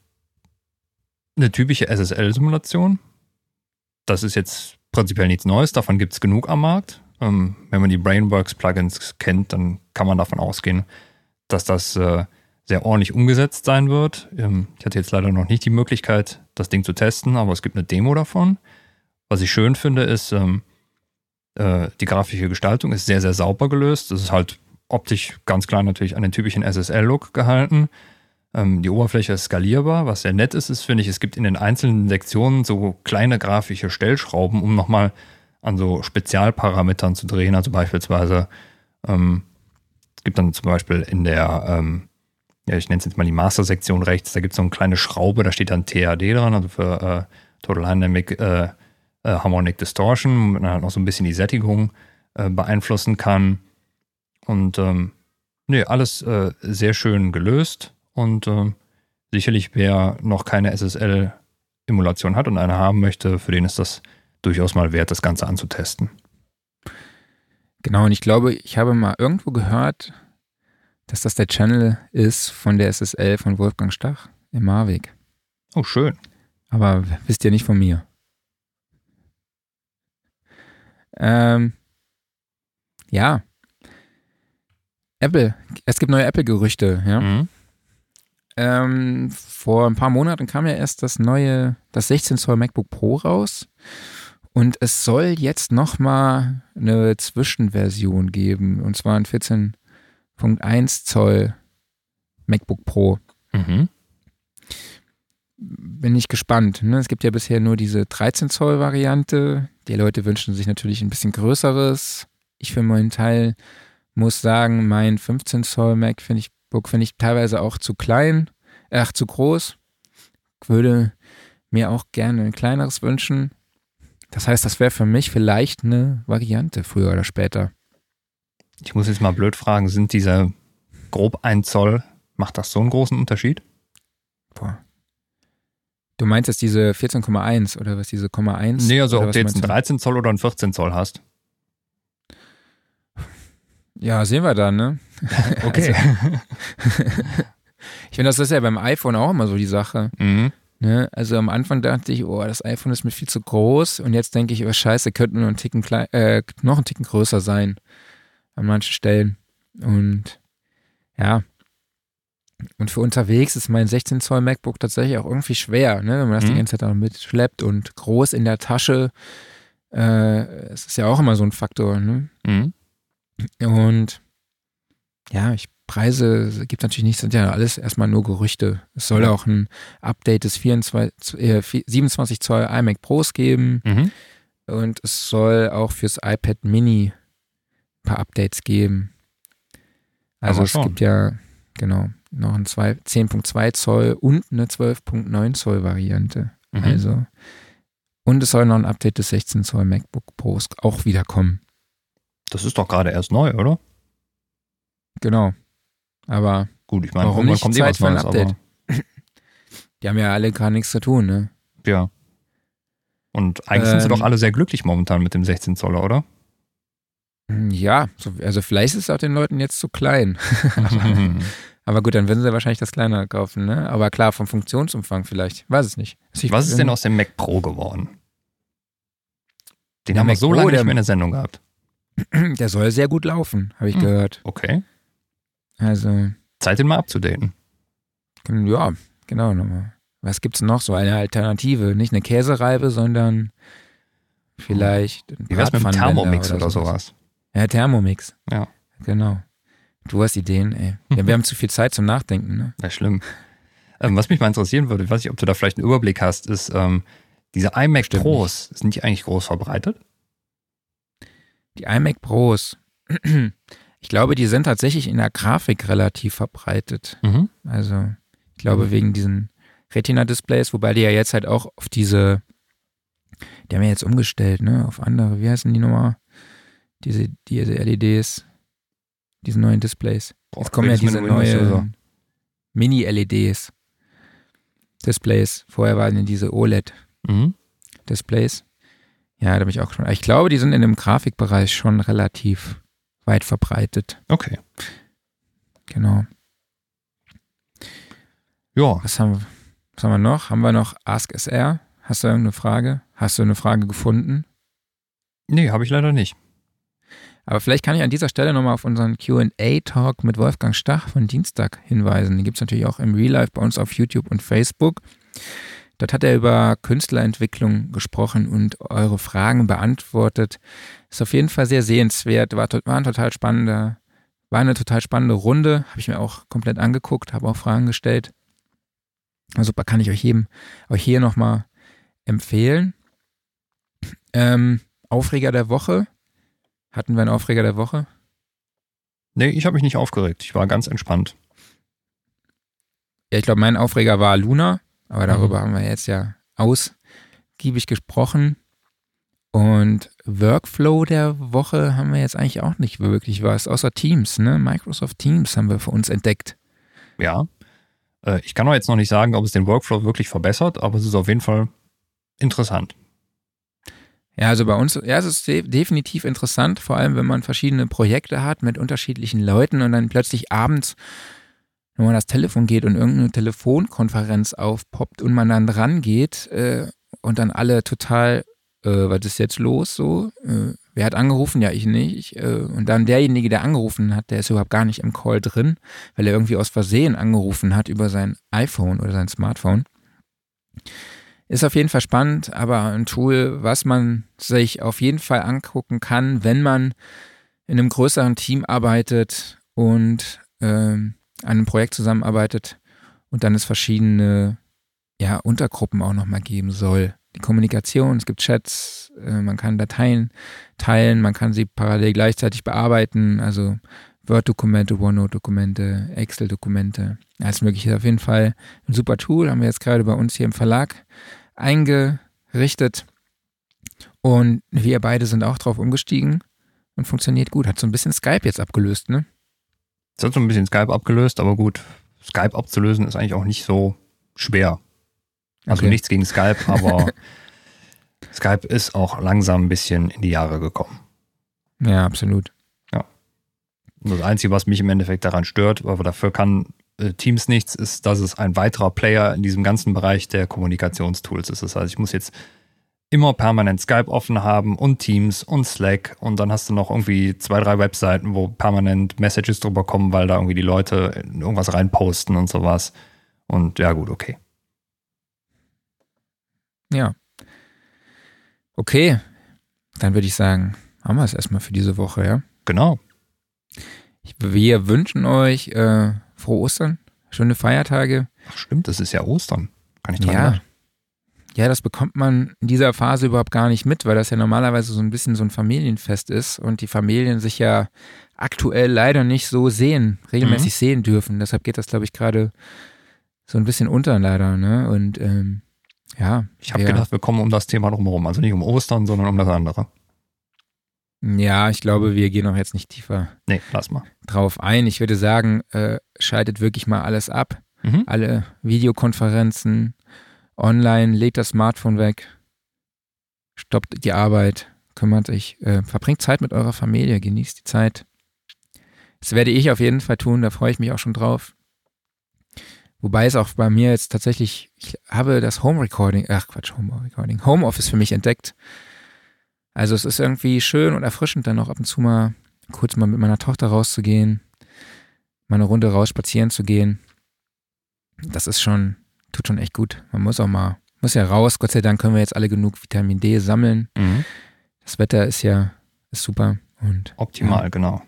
eine typische SSL-Simulation. Das ist jetzt prinzipiell nichts Neues, davon gibt es genug am Markt. Ähm, wenn man die Brainworks-Plugins kennt, dann kann man davon ausgehen, dass das äh, sehr ordentlich umgesetzt sein wird. Ähm, ich hatte jetzt leider noch nicht die Möglichkeit, das Ding zu testen, aber es gibt eine Demo davon. Was ich schön finde, ist, ähm, äh, die grafische Gestaltung ist sehr, sehr sauber gelöst. Es ist halt optisch ganz klar natürlich an den typischen SSL-Look gehalten. Ähm, die Oberfläche ist skalierbar. Was sehr nett ist, ist, finde ich, es gibt in den einzelnen Sektionen so kleine grafische Stellschrauben, um nochmal an so Spezialparametern zu drehen. Also beispielsweise, ähm, es gibt dann zum Beispiel in der, ähm, ja, ich nenne es jetzt mal die Master-Sektion rechts, da gibt es so eine kleine Schraube, da steht dann THD dran, also für äh, Total Dynamic äh, äh, Harmonic Distortion, wo man halt noch so ein bisschen die Sättigung äh, beeinflussen kann. Und ähm, nee, alles äh, sehr schön gelöst und ähm, sicherlich, wer noch keine SSL-Emulation hat und eine haben möchte, für den ist das durchaus mal wert, das Ganze anzutesten. Genau, und ich glaube, ich habe mal irgendwo gehört, dass das der Channel ist von der SSL von Wolfgang Stach im Marweg. Oh, schön. Aber wisst ihr nicht von mir. Ähm, ja. Apple. Es gibt neue Apple-Gerüchte, ja. Mhm. Ähm, vor ein paar Monaten kam ja erst das neue, das 16 Zoll MacBook Pro raus. Und es soll jetzt nochmal eine Zwischenversion geben, und zwar ein 14.1 Zoll MacBook Pro. Mhm. Bin ich gespannt. Ne? Es gibt ja bisher nur diese 13 Zoll Variante. Die Leute wünschen sich natürlich ein bisschen größeres. Ich für meinen Teil muss sagen, mein 15 Zoll Mac finde ich, finde ich teilweise auch zu klein, ach zu groß. Würde mir auch gerne ein kleineres wünschen. Das heißt, das wäre für mich vielleicht eine Variante, früher oder später. Ich muss jetzt mal blöd fragen, sind diese grob 1 Zoll, macht das so einen großen Unterschied? Boah. Du meinst jetzt diese 14,1 oder was, diese 0,1? Nee, also ob du jetzt einen 13 Zoll oder einen 14 Zoll hast. Ja, sehen wir dann, ne? Okay. Also, ich finde, das ist ja beim iPhone auch immer so die Sache. Mhm. Ne? Also am Anfang dachte ich, oh, das iPhone ist mir viel zu groß und jetzt denke ich, oh scheiße, könnte nur ein Ticken klein, äh, noch ein Ticken größer sein an manchen Stellen. Und ja. Und für unterwegs ist mein 16 Zoll MacBook tatsächlich auch irgendwie schwer, ne? wenn man das mhm. die ganze Zeit auch mitschleppt und groß in der Tasche. Äh, es ist ja auch immer so ein Faktor. Ne? Mhm. Und ja, ich Preise gibt natürlich nicht, sind ja alles erstmal nur Gerüchte. Es soll auch ein Update des 24, äh, 27 Zoll iMac Pros geben mhm. und es soll auch fürs iPad Mini paar Updates geben. Also es gibt ja, genau, noch ein 10.2 Zoll und eine 12.9 Zoll Variante. Mhm. Also und es soll noch ein Update des 16 Zoll MacBook Pros auch wieder kommen. Das ist doch gerade erst neu, oder? Genau. Aber gut, ich meine, warum nicht kommt Zeit für ein Update? Die haben ja alle gar nichts zu tun, ne? Ja. Und eigentlich ähm, sind sie doch ähm. alle sehr glücklich momentan mit dem 16 Zoller, oder? Ja, so, also vielleicht ist es auch den Leuten jetzt zu klein. Aber gut, dann würden sie wahrscheinlich das kleiner kaufen, ne? Aber klar, vom Funktionsumfang vielleicht. Weiß es nicht. Was ist denn aus dem Mac Pro geworden? Den haben wir so Pro, lange nicht mehr in der Sendung gehabt. Der soll sehr gut laufen, habe ich hm, gehört. Okay. Also. Zeit, den mal abzudaten. Ja, genau. Nochmal. Was gibt es noch? So eine Alternative. Nicht eine Käsereibe, sondern vielleicht. Wie wär's mit einem Thermomix oder, oder sowas? Ja, Thermomix. Ja. Genau. Du hast Ideen, ey. Ja, wir haben zu viel Zeit zum Nachdenken, ne? Ja, schlimm. Ähm, was mich mal interessieren würde, ich weiß nicht, ob du da vielleicht einen Überblick hast, ist, ähm, diese iMac Stimmt Pros, sind die eigentlich groß verbreitet? Die iMac Pros. Ich glaube, die sind tatsächlich in der Grafik relativ verbreitet. Mhm. Also, ich glaube, wegen diesen Retina-Displays, wobei die ja jetzt halt auch auf diese, die haben ja jetzt umgestellt, ne, auf andere, wie heißen die nochmal? Diese, diese LEDs, diese neuen Displays. Boah, Jetzt kommen ja diese neuen Mini-LEDs. Displays. Vorher waren ja diese OLED-Displays. Mhm. Ja, da bin ich auch schon. Ich glaube, die sind in dem Grafikbereich schon relativ weit verbreitet. Okay. Genau. Ja, Was haben, wir- was haben wir noch? Haben wir noch Ask SR? Hast du irgendeine Frage? Hast du eine Frage gefunden? nee, habe ich leider nicht. Aber vielleicht kann ich an dieser Stelle nochmal auf unseren QA-Talk mit Wolfgang Stach von Dienstag hinweisen. Den gibt es natürlich auch im Real Life bei uns auf YouTube und Facebook. Dort hat er über Künstlerentwicklung gesprochen und eure Fragen beantwortet. Ist auf jeden Fall sehr sehenswert. War, war ein total spannender, war eine total spannende Runde. Habe ich mir auch komplett angeguckt, habe auch Fragen gestellt. Also super, kann ich euch jedem, euch hier nochmal empfehlen. Ähm, Aufreger der Woche. Hatten wir einen Aufreger der Woche? Nee, ich habe mich nicht aufgeregt. Ich war ganz entspannt. Ja, ich glaube, mein Aufreger war Luna, aber darüber Mhm. haben wir jetzt ja ausgiebig gesprochen. Und Workflow der Woche haben wir jetzt eigentlich auch nicht wirklich was, außer Teams, ne? Microsoft Teams haben wir für uns entdeckt. Ja. Äh, ich kann auch jetzt noch nicht sagen, ob es den Workflow wirklich verbessert, aber es ist auf jeden Fall interessant. Ja, also bei uns, ja, es ist de definitiv interessant, vor allem wenn man verschiedene Projekte hat mit unterschiedlichen Leuten und dann plötzlich abends, wenn man das Telefon geht und irgendeine Telefonkonferenz aufpoppt und man dann dran geht äh, und dann alle total, äh, was ist jetzt los so? Äh, wer hat angerufen? Ja, ich nicht. Äh, und dann derjenige, der angerufen hat, der ist überhaupt gar nicht im Call drin, weil er irgendwie aus Versehen angerufen hat über sein iPhone oder sein Smartphone. Ist auf jeden Fall spannend, aber ein Tool, was man sich auf jeden Fall angucken kann, wenn man in einem größeren Team arbeitet und ähm, an einem Projekt zusammenarbeitet und dann es verschiedene ja, Untergruppen auch nochmal geben soll. Die Kommunikation, es gibt Chats, äh, man kann Dateien teilen, man kann sie parallel gleichzeitig bearbeiten, also Word-Dokumente, OneNote-Dokumente, Excel-Dokumente, alles mögliche. Auf jeden Fall ein super Tool, haben wir jetzt gerade bei uns hier im Verlag eingerichtet und wir beide sind auch drauf umgestiegen und funktioniert gut. Hat so ein bisschen Skype jetzt abgelöst, ne? Es hat so ein bisschen Skype abgelöst, aber gut, Skype abzulösen ist eigentlich auch nicht so schwer. Also Okay. nichts gegen Skype, aber Skype ist auch langsam ein bisschen in die Jahre gekommen. Ja, absolut. Und das Einzige, was mich im Endeffekt daran stört, aber dafür kann Teams nichts, ist, dass es ein weiterer Player in diesem ganzen Bereich der Kommunikationstools ist. Das heißt, ich muss jetzt immer permanent Skype offen haben und Teams und Slack und dann hast du noch irgendwie zwei, drei Webseiten, wo permanent Messages drüber kommen, weil da irgendwie die Leute irgendwas reinposten und sowas. Und ja, gut, okay. Ja. Okay, dann würde ich sagen, haben wir es erstmal für diese Woche, ja? Genau. Wir wünschen euch äh, frohe Ostern, schöne Feiertage. Ach, stimmt, das ist ja Ostern. Kann ich dran Ja. Ja, das bekommt man in dieser Phase überhaupt gar nicht mit, weil das ja normalerweise so ein bisschen so ein Familienfest ist und die Familien sich ja aktuell leider nicht so sehen, regelmäßig sehen dürfen. Deshalb geht das, glaube ich, gerade so ein bisschen unter leider, ne? Und ähm, ja. Ich habe ja. gedacht, wir kommen um das Thema drumherum. Also nicht um Ostern, sondern um das andere. Ja, ich glaube, wir gehen auch jetzt nicht tiefer Nee, lass mal. drauf ein. Ich würde sagen, äh, schaltet wirklich mal alles ab. Mhm. Alle Videokonferenzen online, legt das Smartphone weg, stoppt die Arbeit, kümmert euch, äh, verbringt Zeit mit eurer Familie, genießt die Zeit. Das werde ich auf jeden Fall tun, da freue ich mich auch schon drauf. Wobei es auch bei mir jetzt tatsächlich, ich habe das Home Recording, ach Quatsch, Home Recording, Home Office für mich entdeckt. Also es ist irgendwie schön und erfrischend, dann auch ab und zu mal kurz mal mit meiner Tochter rauszugehen, mal eine Runde raus spazieren zu gehen. Das ist schon, tut schon echt gut. Man muss auch mal, muss ja raus. Gott sei Dank können wir jetzt alle genug Vitamin D sammeln. Mhm. Das Wetter ist ja ist super Und, Optimal, ja. genau.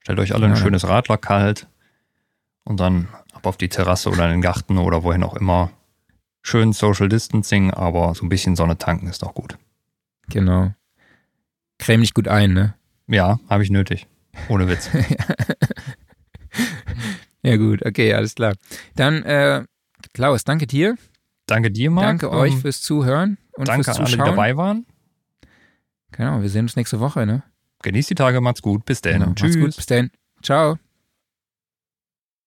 Stellt euch alle ein Ja. schönes Radler kalt und dann ab auf die Terrasse oder in den Garten oder wohin auch immer. Schön Social Distancing, aber so ein bisschen Sonne tanken ist doch gut. Genau. Creme dich gut ein, ne? Ja, habe ich nötig. Ohne Witz. Ja, gut, okay, alles klar. Dann, äh, Klaus, danke dir. Danke dir, Marc. danke euch Ähm, fürs Zuhören und Danke fürs an alle, die Zuschauen. dabei waren. Genau, wir sehen uns nächste Woche, ne? Genießt die Tage, macht's gut. Bis dann. Genau. Tschüss. Macht's gut, bis dann. Ciao.